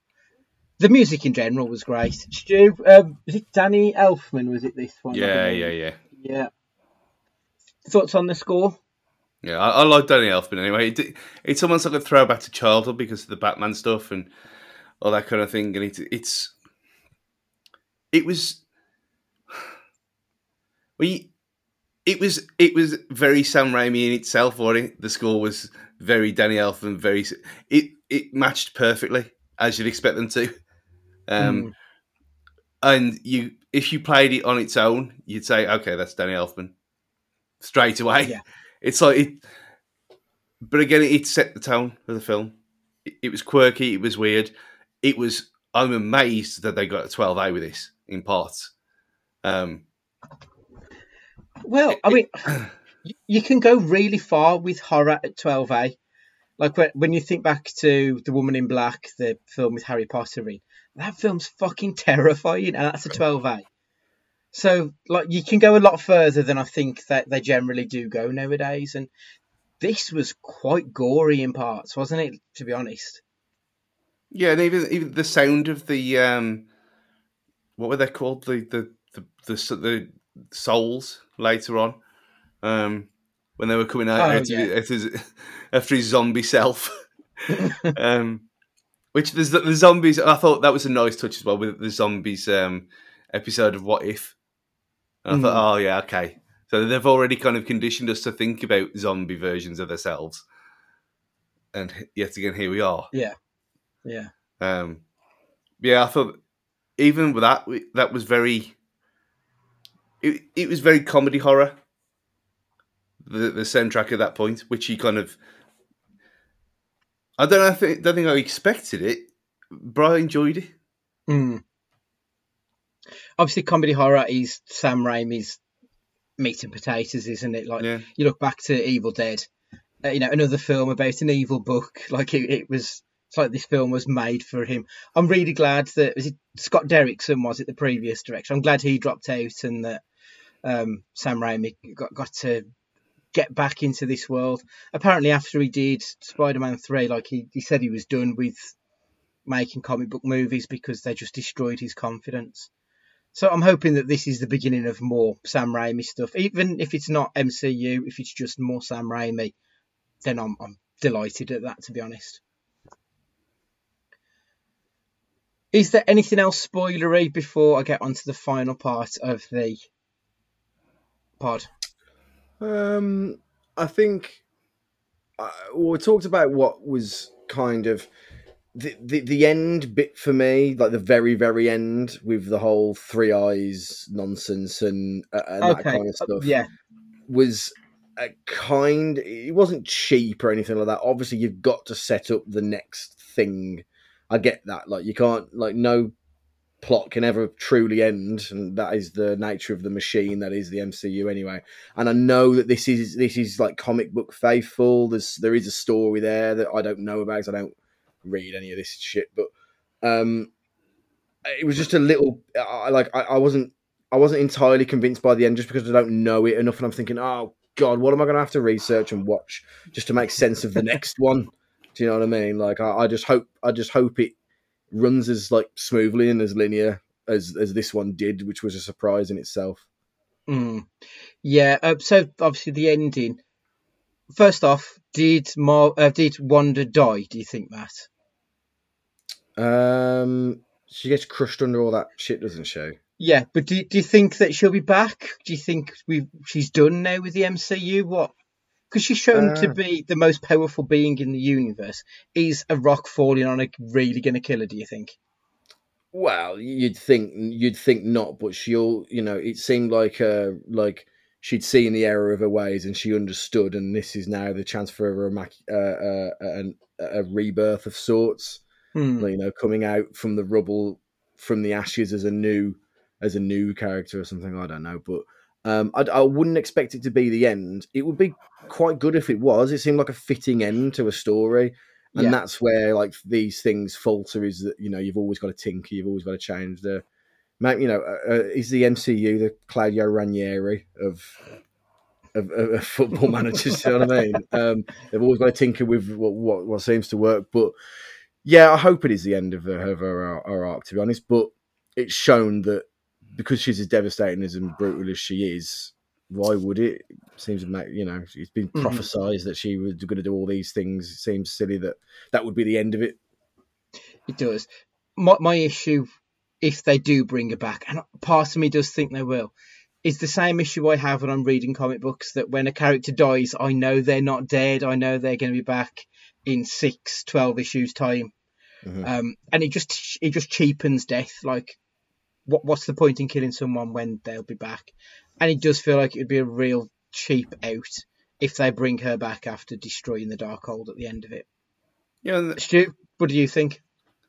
The music in general was great. Stu, um, was it Danny Elfman? Was it this one? Yeah, yeah, yeah. Yeah. Thoughts on the score? Yeah, I, I like Danny Elfman anyway. It, it's almost like a throwback to childhood because of the Batman stuff and all that kind of thing. And it, it's it was <sighs> we it was it was very Sam Raimi in itself, or it? The score was very Danny Elfman, very it it matched perfectly as you'd expect them to. Um, mm. And you, if you played it on its own, you'd say, "Okay, that's Danny Elfman," straight away. Yeah. <laughs> It's like it, but again, it set the tone of the film. It, it was quirky, it was weird. It was. I'm amazed that they got a 12A with this in parts. Um, well, I mean, <clears throat> you can go really far with horror at 12A. Like when you think back to The Woman in Black, the film with Harry Potter in, that film's fucking terrifying, and that's a 12A. So, like, you can go a lot further than I think that they generally do go nowadays. And this was quite gory in parts, wasn't it? To be honest. Yeah, and even even the sound of the um, what were they called? The the the the, the souls later on, um, when they were coming out, oh, yeah. his, <laughs> after his zombie self. <laughs> um, which there's the, the, zombies. I thought that was a nice touch as well with the zombies um, episode of What If. And I mm. thought, oh yeah, okay. So they've already kind of conditioned us to think about zombie versions of themselves, and yet again, here we are. Yeah, yeah. Um, yeah, I thought even with that, that was very it, it was very comedy horror. The the soundtrack at that point, which he kind of I don't know. I think, don't think I expected it, but I enjoyed it. Mm. Obviously, comedy horror is Sam Raimi's meat and potatoes, isn't it? Like Yeah. you look back to Evil Dead, uh, you know, another film about an evil book. Like it, it was. It's like this film was made for him. I'm really glad that was it Scott Derrickson was it the previous director. I'm glad he dropped out and that um, Sam Raimi got got to get back into this world. Apparently, after he did Spider-Man three, like he, he said he was done with making comic book movies because they just destroyed his confidence. So I'm hoping that this is the beginning of more Sam Raimi stuff, even if it's not MCU, if it's just more Sam Raimi, then I'm I'm delighted at that. To be honest. Is there anything else spoilery before I get onto the final part of the pod? Um, I think uh, well, we talked about what was kind of the, the the end bit for me, like the very very end with the whole three eyes nonsense and, uh, and that kind of uh, stuff. yeah, was a kind. It wasn't cheap or anything like that. Obviously, you've got to set up the next thing. I get that. Like you can't like no plot can ever truly end, and that is the nature of the machine that is the MCU anyway. And I know that this is this is like comic book faithful. There's there is a story there that I don't know about. I don't read any of this shit, but um, it was just a little I, like I, I wasn't I wasn't entirely convinced by the end just because I don't know it enough, and I'm thinking, oh god, what am I going to have to research and watch just to make sense of the next one? Do you know what I mean? Like I, I just hope I just hope it runs as like smoothly and as linear as as this one did, which was a surprise in itself. Mm. Yeah, uh, so obviously the ending. First off, did Mar- uh, did Wanda die? Do you think that? Um, she gets crushed under all that shit, doesn't she? Yeah, but do do you think that she'll be back? Do you think we she's done now with the MCU? What? Because she's shown to Uh. be the most powerful being in the universe. Is a rock falling on her really going to kill her? Do you think? Well, you'd think you'd think not, but she'll, you know, it seemed like uh like she'd seen the error of her ways and she understood, and this is now the chance for her a, mac- uh, uh, an, a rebirth of sorts. Hmm. you know, coming out from the rubble, from the ashes as a new, as a new character or something. I don't know, but um, I, I wouldn't expect it to be the end. It would be quite good if it was. It seemed like a fitting end to a story, and Yeah. that's where like these things falter. Is that you know you've always got to tinker, you've always got to change the. Mate, you know, uh, uh, is the MCU the Claudio Ranieri of of, of, of football <laughs> managers? you know what I mean? Um, they've always got to tinker with what, what what seems to work, but yeah, I hope it is the end of her, of her, her arc, to be honest. But it's shown that because she's as devastating as and brutal as she is, why would it? Seems to make you know it's been Mhm. prophesized that she was going to do all these things. It seems silly that that would be the end of it. It does. My my issue, if they do bring her back, and part of me does think they will, is the same issue I have when I'm reading comic books. That when a character dies, I know they're not dead. I know they're going to be back in six, 12 issues time. Mhm. Um, and it just it just cheapens death. Like, what what's the point in killing someone when they'll be back? And it does feel like it would be a real cheap out if they bring her back after destroying the Darkhold at the end of it. Yeah, and Stu, what do you think?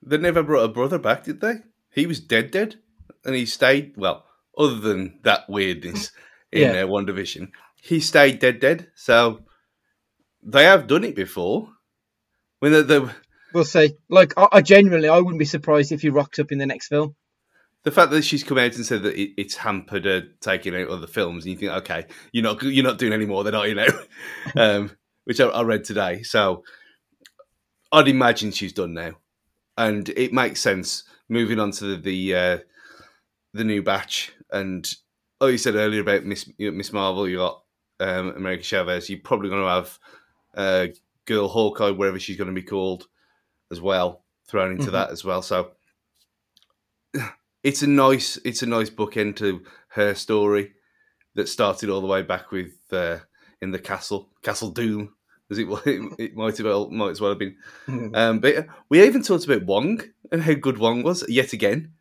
they never brought a brother back, did they? He was dead, dead, and he stayed. Well, other than that weirdness <laughs> in Yeah. uh, WandaVision, he stayed dead, dead. So they have done it before. When the, the We'll see. Like, I, I genuinely, I wouldn't be surprised if he rocks up in the next film. The fact that she's come out and said that it, it's hampered her taking out other films, and you think, okay, you're not you're not doing any more than are you know, <laughs> um, which I, I read today. So I'd imagine she's done now, and it makes sense. Moving on to the the, uh, the new batch, and oh, you said earlier about Miss Miss Marvel, you got um, America Chavez. You're probably going to have uh, Girl Hawkeye, wherever she's going to be called, as well, thrown into Mhm. that as well. So it's a nice it's a nice bookend to her story that started all the way back with uh, in the castle Castle Doom as it <laughs> it, might well might as well have been um, but we even talked about Wong and how good Wong was yet again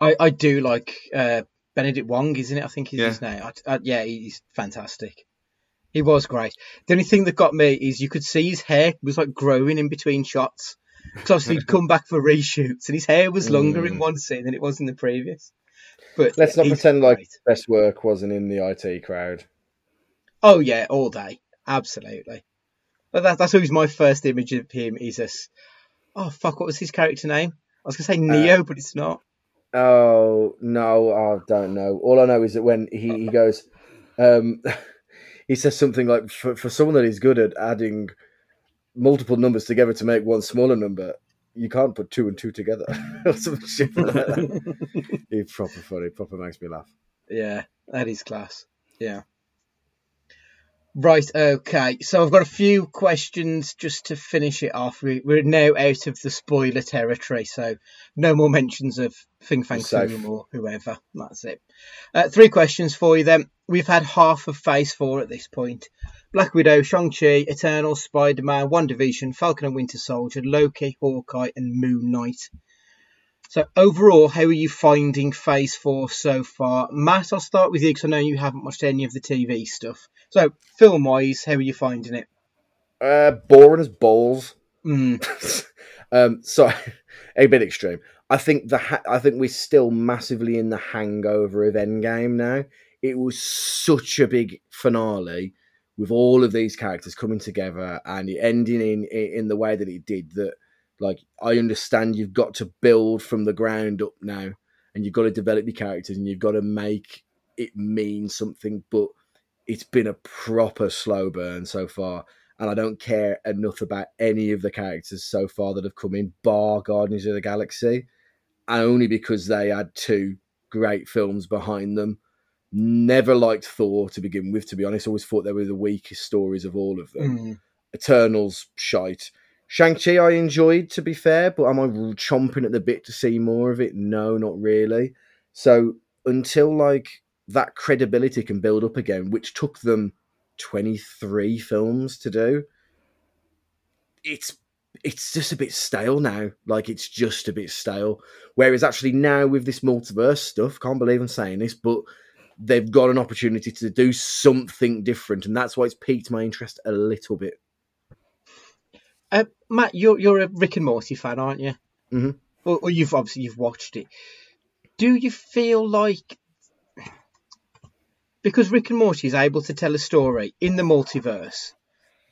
I, I do like uh, Benedict Wong, isn't it? I think is Yeah. his name. I, I, yeah, he's fantastic. He was great. The only thing that got me is you could see his hair was like growing in between shots. Because obviously he'd come back for reshoots and his hair was longer in Mm. one scene than it was in the previous. But Let's not he's pretend like great. best work wasn't in the IT crowd. Oh yeah, all day, absolutely. But that, that's always my first image of him. Is this? Oh fuck! What was his character name? I was gonna say Neo, but it's not. Oh no, I don't know. All I know is that when he, he goes, um, <laughs> he says something like, for, "For someone that is good at adding multiple numbers together to make one smaller number, you can't put two and two together." <laughs> or some shit like that. <laughs> It's proper funny. Proper makes me laugh. Yeah, that is class. Yeah. Right, okay. So I've got a few questions just to finish it off. We, we're now out of the spoiler territory, so no more mentions of Fing Fang Foom or whoever. That's it. Uh, three questions for you then. We've had half of Phase 4 at this point. Black Widow, Shang-Chi, Eternal, Spider-Man, WandaVision, Falcon and Winter Soldier, Loki, Hawkeye and Moon Knight. So overall, how are you finding Phase Four so far, Matt? I'll start with you because I know you haven't watched any of the TV stuff. So film-wise, how are you finding it? Uh, boring as balls. Mm, <laughs> um, so <laughs> a bit extreme. I think the ha- I think we're still massively in the hangover of Endgame now. It was such a big finale with all of these characters coming together and it ending in in the way that it did. That like I understand you've got to build from the ground up now, and you've got to develop your characters and you've got to make it mean something. But it's been a proper slow burn so far and I don't care enough about any of the characters so far that have come in, bar Guardians of the Galaxy, only because they had two great films behind them. Never liked Thor to begin with, to be honest. Always thought they were the weakest stories of all of them. mm. Eternals, shite. Shang-Chi I enjoyed, to be fair, but am I chomping at the bit to see more of it? No, not really. So until like that credibility can build up again, which took them 23 films to do, it's it's just a bit stale now. Like it's just a bit stale. Whereas actually now with this multiverse stuff, can't believe I'm saying this, but they've got an opportunity to do something different, and that's why it's piqued my interest a little bit. Uh, Matt, you're you're a Rick and Morty fan, aren't you? Mhm. Or, or you've obviously you've watched it. Do you feel like because Rick and Morty is able to tell a story in the multiverse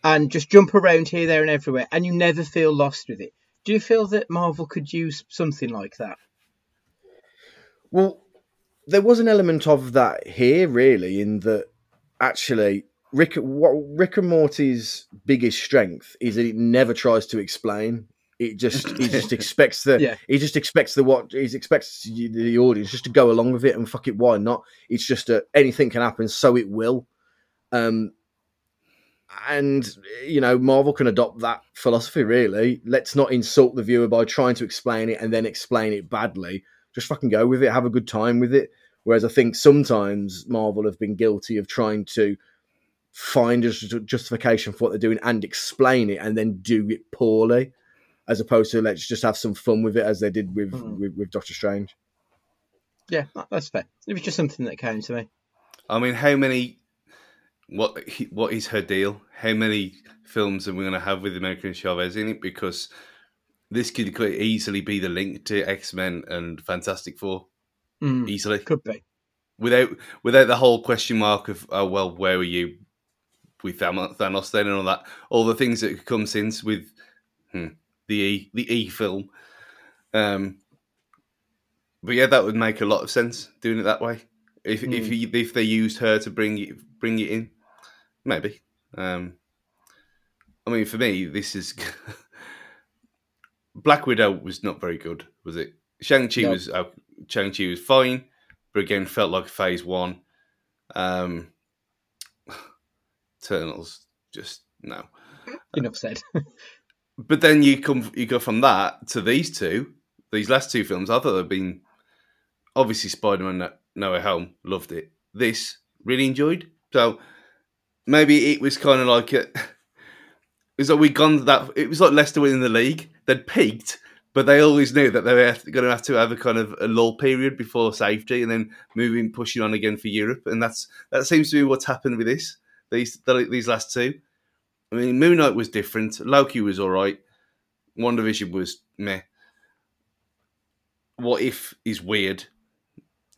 and just jump around here, there, and everywhere, and you never feel lost with it? Do you feel that Marvel could use something like that? Well, there was an element of that here, really, in that actually Rick, what Rick and Morty's biggest strength is that it never tries to explain. It just he just <laughs> expects the Yeah. he just expects the what he expects the audience just to go along with it and fuck it. Why not? It's just a, anything can happen, so it will. Um, and you know, Marvel can adopt that philosophy. Really, let's not insult the viewer by trying to explain it and then explain it badly. Just fucking go with it, have a good time with it. Whereas I think sometimes Marvel have been guilty of trying to find a justification for what they're doing and explain it and then do it poorly, as opposed to let's just have some fun with it as they did with Mhm. with, with Doctor Strange. Yeah, that's fair. It was just something that came to me. I mean, how many? What he- what is her deal? How many films are we going to have with American Chavez in it? Because this could quite easily be the link to X Men and Fantastic Four, Mm, easily could be. without without the whole question mark of oh well, where were you with Thanos then and all that, all the things that come since with hmm, the E the E film. Um, but yeah, that would make a lot of sense doing it that way. If if Hmm. you, if they used her to bring it bring it in, maybe. Um, I mean, for me, this is <laughs> Black Widow was not very good, was it? Shang Chi No. was uh, Shang Chi was fine, but again felt like Phase One. Um, Eternals just no. <laughs> Enough said. <laughs> But then you come you go from that to these two, these last two films. I thought they've been obviously Spider Man No- Way Home loved it. This really enjoyed. So maybe it was kind of like a, <laughs> it was like we gone that it was like Leicester winning the league. They'd peaked, but they always knew that they were going to have to have a kind of a lull period before safety, and then moving pushing on again for Europe. And that's that seems to be what's happened with this. These these last two. I mean, Moon Knight was different. Loki was all right. WandaVision was meh. What if is weird.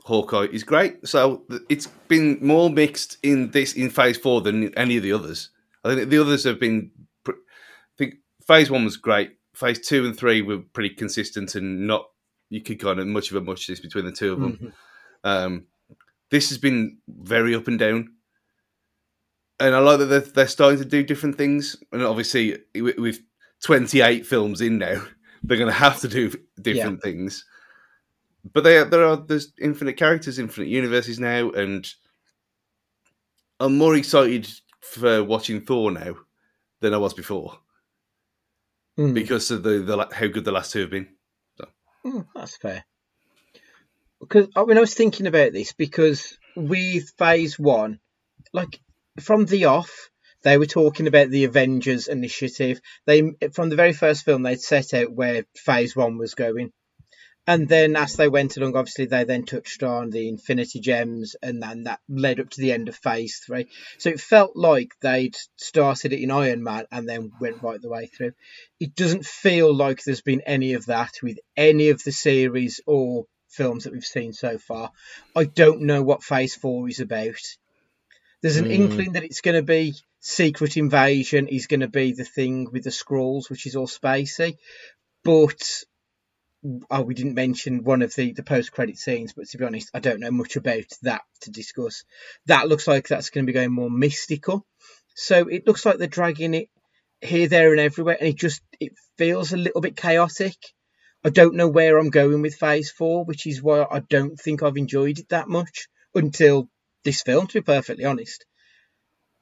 Hawkeye is great. So it's been more mixed in this in Phase Four than any of the others. I think the others have been. I think Phase One was great. Phase Two and Three were pretty consistent and not. You could kind of much of a muchness between the two of them. Mm-hmm. Um, this has been very up and down, and I like that they're, they're starting to do different things. And obviously, with twenty eight films in now, <laughs> they're going to have to do different yeah. things but they there are there's infinite characters, infinite universes now, and I'm more excited for watching Thor now than I was before mm. because of the, the how good the last two have been. So. Mm, that's fair. Because I mean, I was thinking about this because with Phase One, like from the off, they were talking about the Avengers initiative. They from the very first film they'd set out where Phase One was going and then as they went along, obviously they then touched on the Infinity Gems, and then that led up to the end of Phase Three. So it felt like they'd started it in Iron Man and then went right the way through. It doesn't feel like there's been any of that with any of the series or films that we've seen so far. I don't know what Phase Four is about. There's an mm. inkling that it's going to be Secret Invasion is going to be the thing with the scrolls, which is all spacey, but oh, we didn't mention one of the, the post credit scenes, but to be honest, I don't know much about that to discuss. That looks like that's going to be going more mystical. So it looks like they're dragging it here, there, and everywhere, and it just it feels a little bit chaotic. I don't know where I'm going with Phase Four, which is why I don't think I've enjoyed it that much until this film, to be perfectly honest.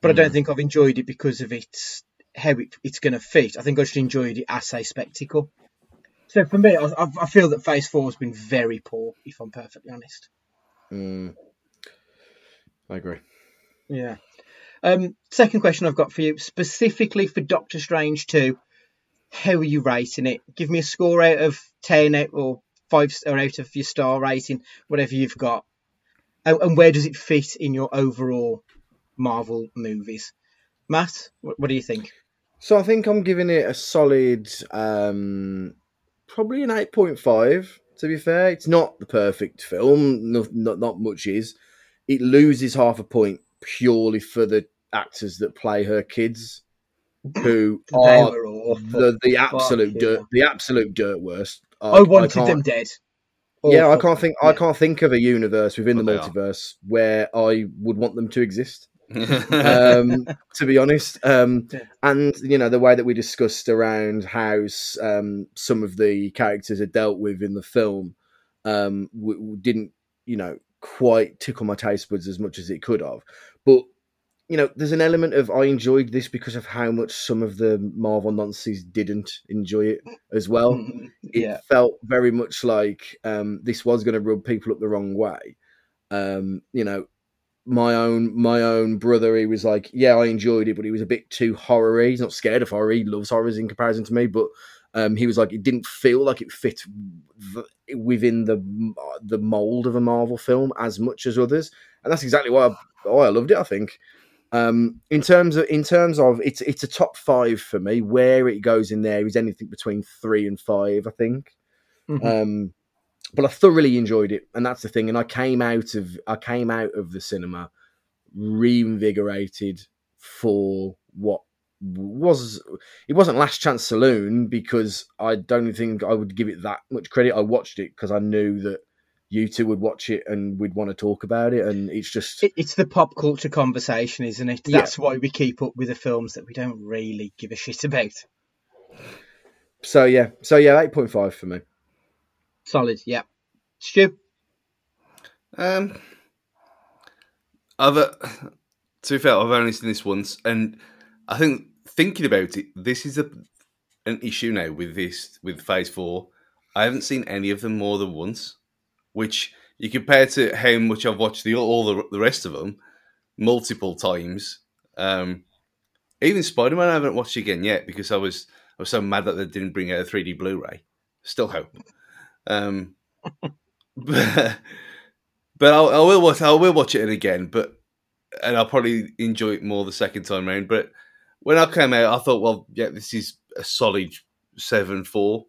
But mm. I don't hmm. think I've enjoyed it because of its how it, it's going to fit. I think I just enjoyed it as a spectacle. So for me, I, I feel that Phase Four has been very poor, if I'm perfectly honest. Mm, I agree. Yeah. Um, second question I've got for you, specifically for Doctor Strange 2, how are you rating it? Give me a score out of 10 out or 5 or out of your star rating, whatever you've got. And, where does it fit in your overall Marvel movies? Matt, what, do you think? So I think I'm giving it a solid um, probably an 8.5 to be fair it's not the perfect film not, not, not much is it loses half a point purely for the actors that play her kids who are the, the absolute Fuck, dirt yeah. the absolute dirt worst I, I wanted I them dead yeah, I can't think. Yeah. I can't think of a universe within well, the multiverse where I would want them to exist <laughs> um, to be honest. Um, yeah. And you know the way that we discussed around how um, some of the characters are dealt with in the film um, w- w- didn't, you know, quite tickle my taste buds as much as it could have. But you know, there's an element of I enjoyed this because of how much some of the Marvel nonsense didn't enjoy it <laughs> as well. yeah. It felt very much like um, this was going to rub people up the wrong way. Um, you know, my own my own brother, he was like, yeah, I enjoyed it, but he was a bit too horror He's not scared of horror. He loves horrors in comparison to me, but um, he was like, it didn't feel like it fit within the the mold of a Marvel film as much as others, and that's exactly why I, why I loved it. I think. Um, in terms of in terms of it's it's a top five for me. Where it goes in there is anything between three and five, I think. Mm-hmm. Um, but I thoroughly enjoyed it, and that's the thing. And I came out of I came out of the cinema reinvigorated for what was it wasn't last chance saloon because I don't think I would give it that much credit. I watched it because I knew that you two would watch it and we'd want to talk about it, and it's just it's the pop culture conversation, isn't it? That's yeah. why we keep up with the films that we don't really give a shit about. So yeah, so yeah, eight point five for me. Solid, yeah. Stu? Um, I've, uh, to be fair, I've only seen this once, and I think thinking about it, this is a an issue now with this with Phase Four. I haven't seen any of them more than once, which you compare to how much I've watched the all the, the rest of them multiple times. Um, even Spider Man, I haven't watched again yet because I was I was so mad that they didn't bring out a 3D Blu-ray. Still hope. Um, <laughs> but but I'll, I will watch I will watch it again. But and I'll probably enjoy it more the second time round. But when I came out, I thought, well, yeah, this is a solid seven four.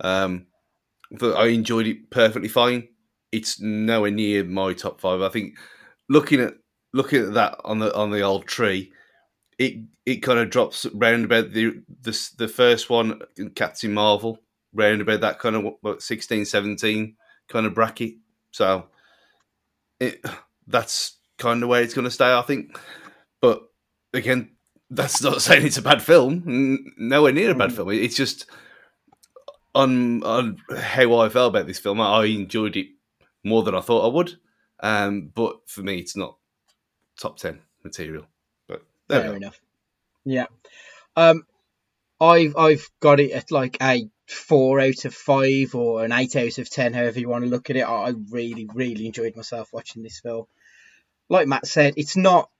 Um, I enjoyed it perfectly fine. It's nowhere near my top five. I think looking at looking at that on the on the old tree, it it kind of drops round about the the, the first one, Captain Marvel, round about that kind of what, 16, 17 kind of bracket. So it that's kind of where it's going to stay, I think. But again, that's not <laughs> saying it's a bad film. Nowhere near a bad mm. film. It's just on on how I felt about this film. I enjoyed it more than I thought I would. Um, but for me, it's not top ten material. But fair enough. Yeah. Um, I've I've got it at like a four out of five or an eight out of ten, however you want to look at it. I really, really enjoyed myself watching this film. Like Matt said, it's not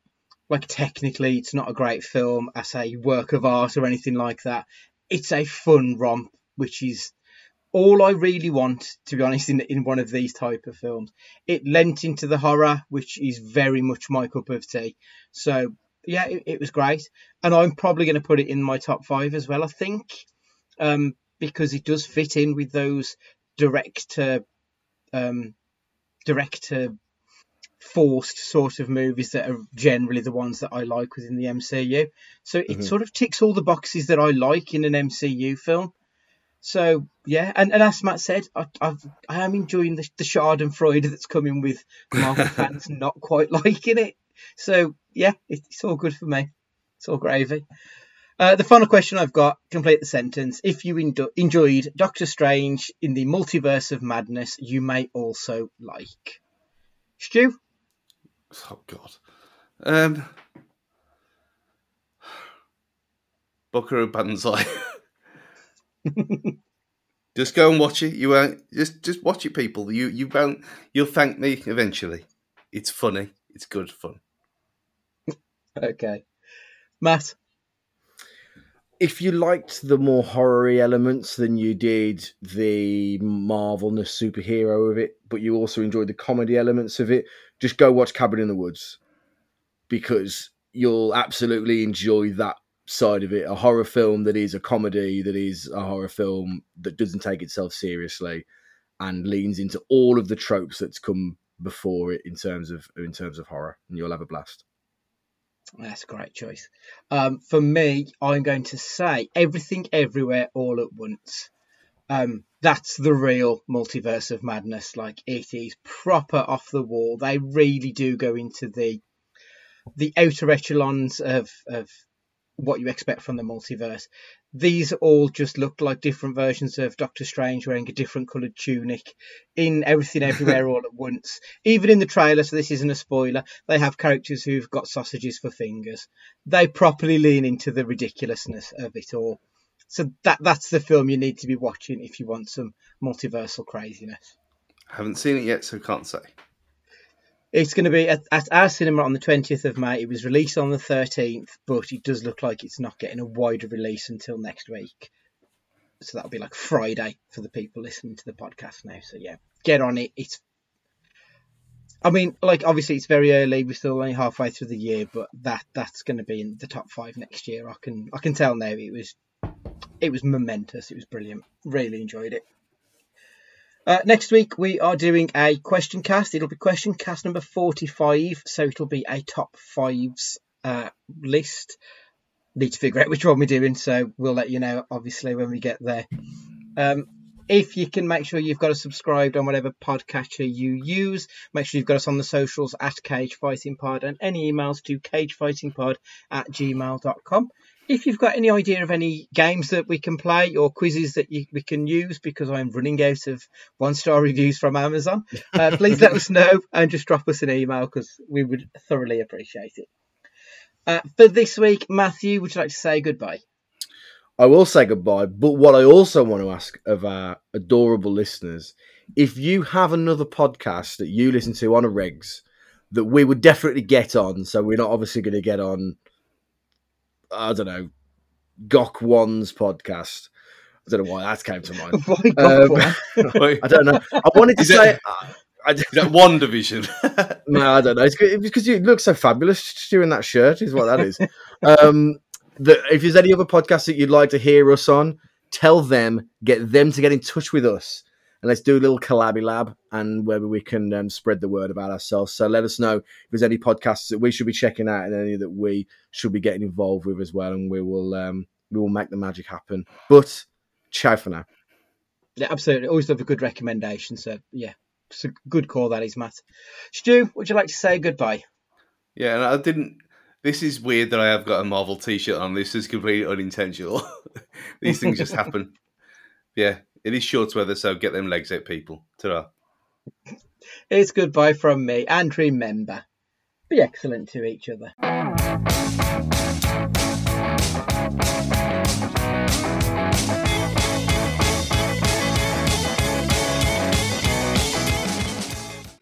like technically it's not a great film as a work of art or anything like that. It's a fun romp, which is all I really want, to be honest, in in one of these type of films. It lent into the horror, which is very much my cup of tea. So yeah, it, it was great, and I'm probably going to put it in my top five as well. I think, um, because it does fit in with those director, to, um, direct to forced sort of movies that are generally the ones that I like within the MCU. So it mm-hmm. sort of ticks all the boxes that I like in an MCU film. So yeah, and, and as Matt said, I, I've, I am enjoying the, the Schadenfreude that's coming with Marvel <laughs> fans not quite liking it. So yeah, it's all good for me. It's all gravy. Uh, the final question I've got, complete the sentence. If you enjoyed Doctor Strange in the Multiverse of Madness, you may also like. Stu? Oh, God. Um, <sighs> Buckaroo Banzai. <laughs> <laughs> just go and watch it. You won't just just watch it, people. You you won't. You'll thank me eventually. It's funny. It's good fun. <laughs> okay, Matt. If you liked the more horror elements than you did the Marvelness superhero of it, but you also enjoyed the comedy elements of it, just go watch Cabin in the Woods because you'll absolutely enjoy that side of it a horror film that is a comedy that is a horror film that doesn't take itself seriously and leans into all of the tropes that's come before it in terms of in terms of horror and you'll have a blast. That's a great choice. Um, for me i'm going to say everything everywhere all at once. Um, that's the real multiverse of madness. Like it is proper off the wall. They really do go into the the outer echelons of of what you expect from the multiverse. These all just look like different versions of Doctor Strange wearing a different coloured tunic in everything everywhere <laughs> all at once. Even in the trailer, so this isn't a spoiler, they have characters who've got sausages for fingers. They properly lean into the ridiculousness of it all. So that that's the film you need to be watching if you want some multiversal craziness. I haven't seen it yet, so can't say. It's going to be at, at, our cinema on the 20th of May. It was released on the 13th, but it does look like it's not getting a wider release until next week. So that'll be like Friday for the people listening to the podcast now. So yeah, get on it. It's, I mean, like obviously it's very early. We're still only halfway through the year, but that that's going to be in the top five next year. I can I can tell now. It was it was momentous. It was brilliant. Really enjoyed it. Uh, next week we are doing a question cast. It'll be question cast number 45, so it'll be a top fives uh, list. Need to figure out which one we're doing, so we'll let you know obviously when we get there. Um, if you can make sure you've got us subscribed on whatever podcatcher you use, make sure you've got us on the socials at Cage Fighting Pod and any emails to cagefightingpod at gmail.com if you've got any idea of any games that we can play or quizzes that you, we can use, because I'm running out of one star reviews from Amazon, uh, <laughs> please let us know and just drop us an email because we would thoroughly appreciate it. Uh, for this week, Matthew, would you like to say goodbye? I will say goodbye, but what I also want to ask of our adorable listeners if you have another podcast that you listen to on a regs that we would definitely get on, so we're not obviously going to get on I don't know, Gok Wan's podcast. I don't know why that came to mind. <laughs> why um, <laughs> I don't know. I wanted to say. I, that one division. <laughs> no, I don't know. It's because you look so fabulous doing that shirt. Is what that is. um, the, if there's any other podcasts that you'd like to hear us on, tell them, get them to get in touch with us, and let's do a little collabby lab and whether we can um, spread the word about ourselves. So let us know if there's any podcasts that we should be checking out and any that we should be getting involved with as well, and we will um, we will make the magic happen. But ciao for now. Yeah, absolutely. Always love a good recommendation. So yeah, it's a good call that is, Matt. Stu, would you like to say goodbye? Yeah, and I didn't. This is weird that I have got a Marvel T-shirt on. This is completely unintentional. <laughs> These things just happen. Yeah, it is short weather, so get them legs out, people. Ta-ra. It's goodbye from me, and remember, be excellent to each other.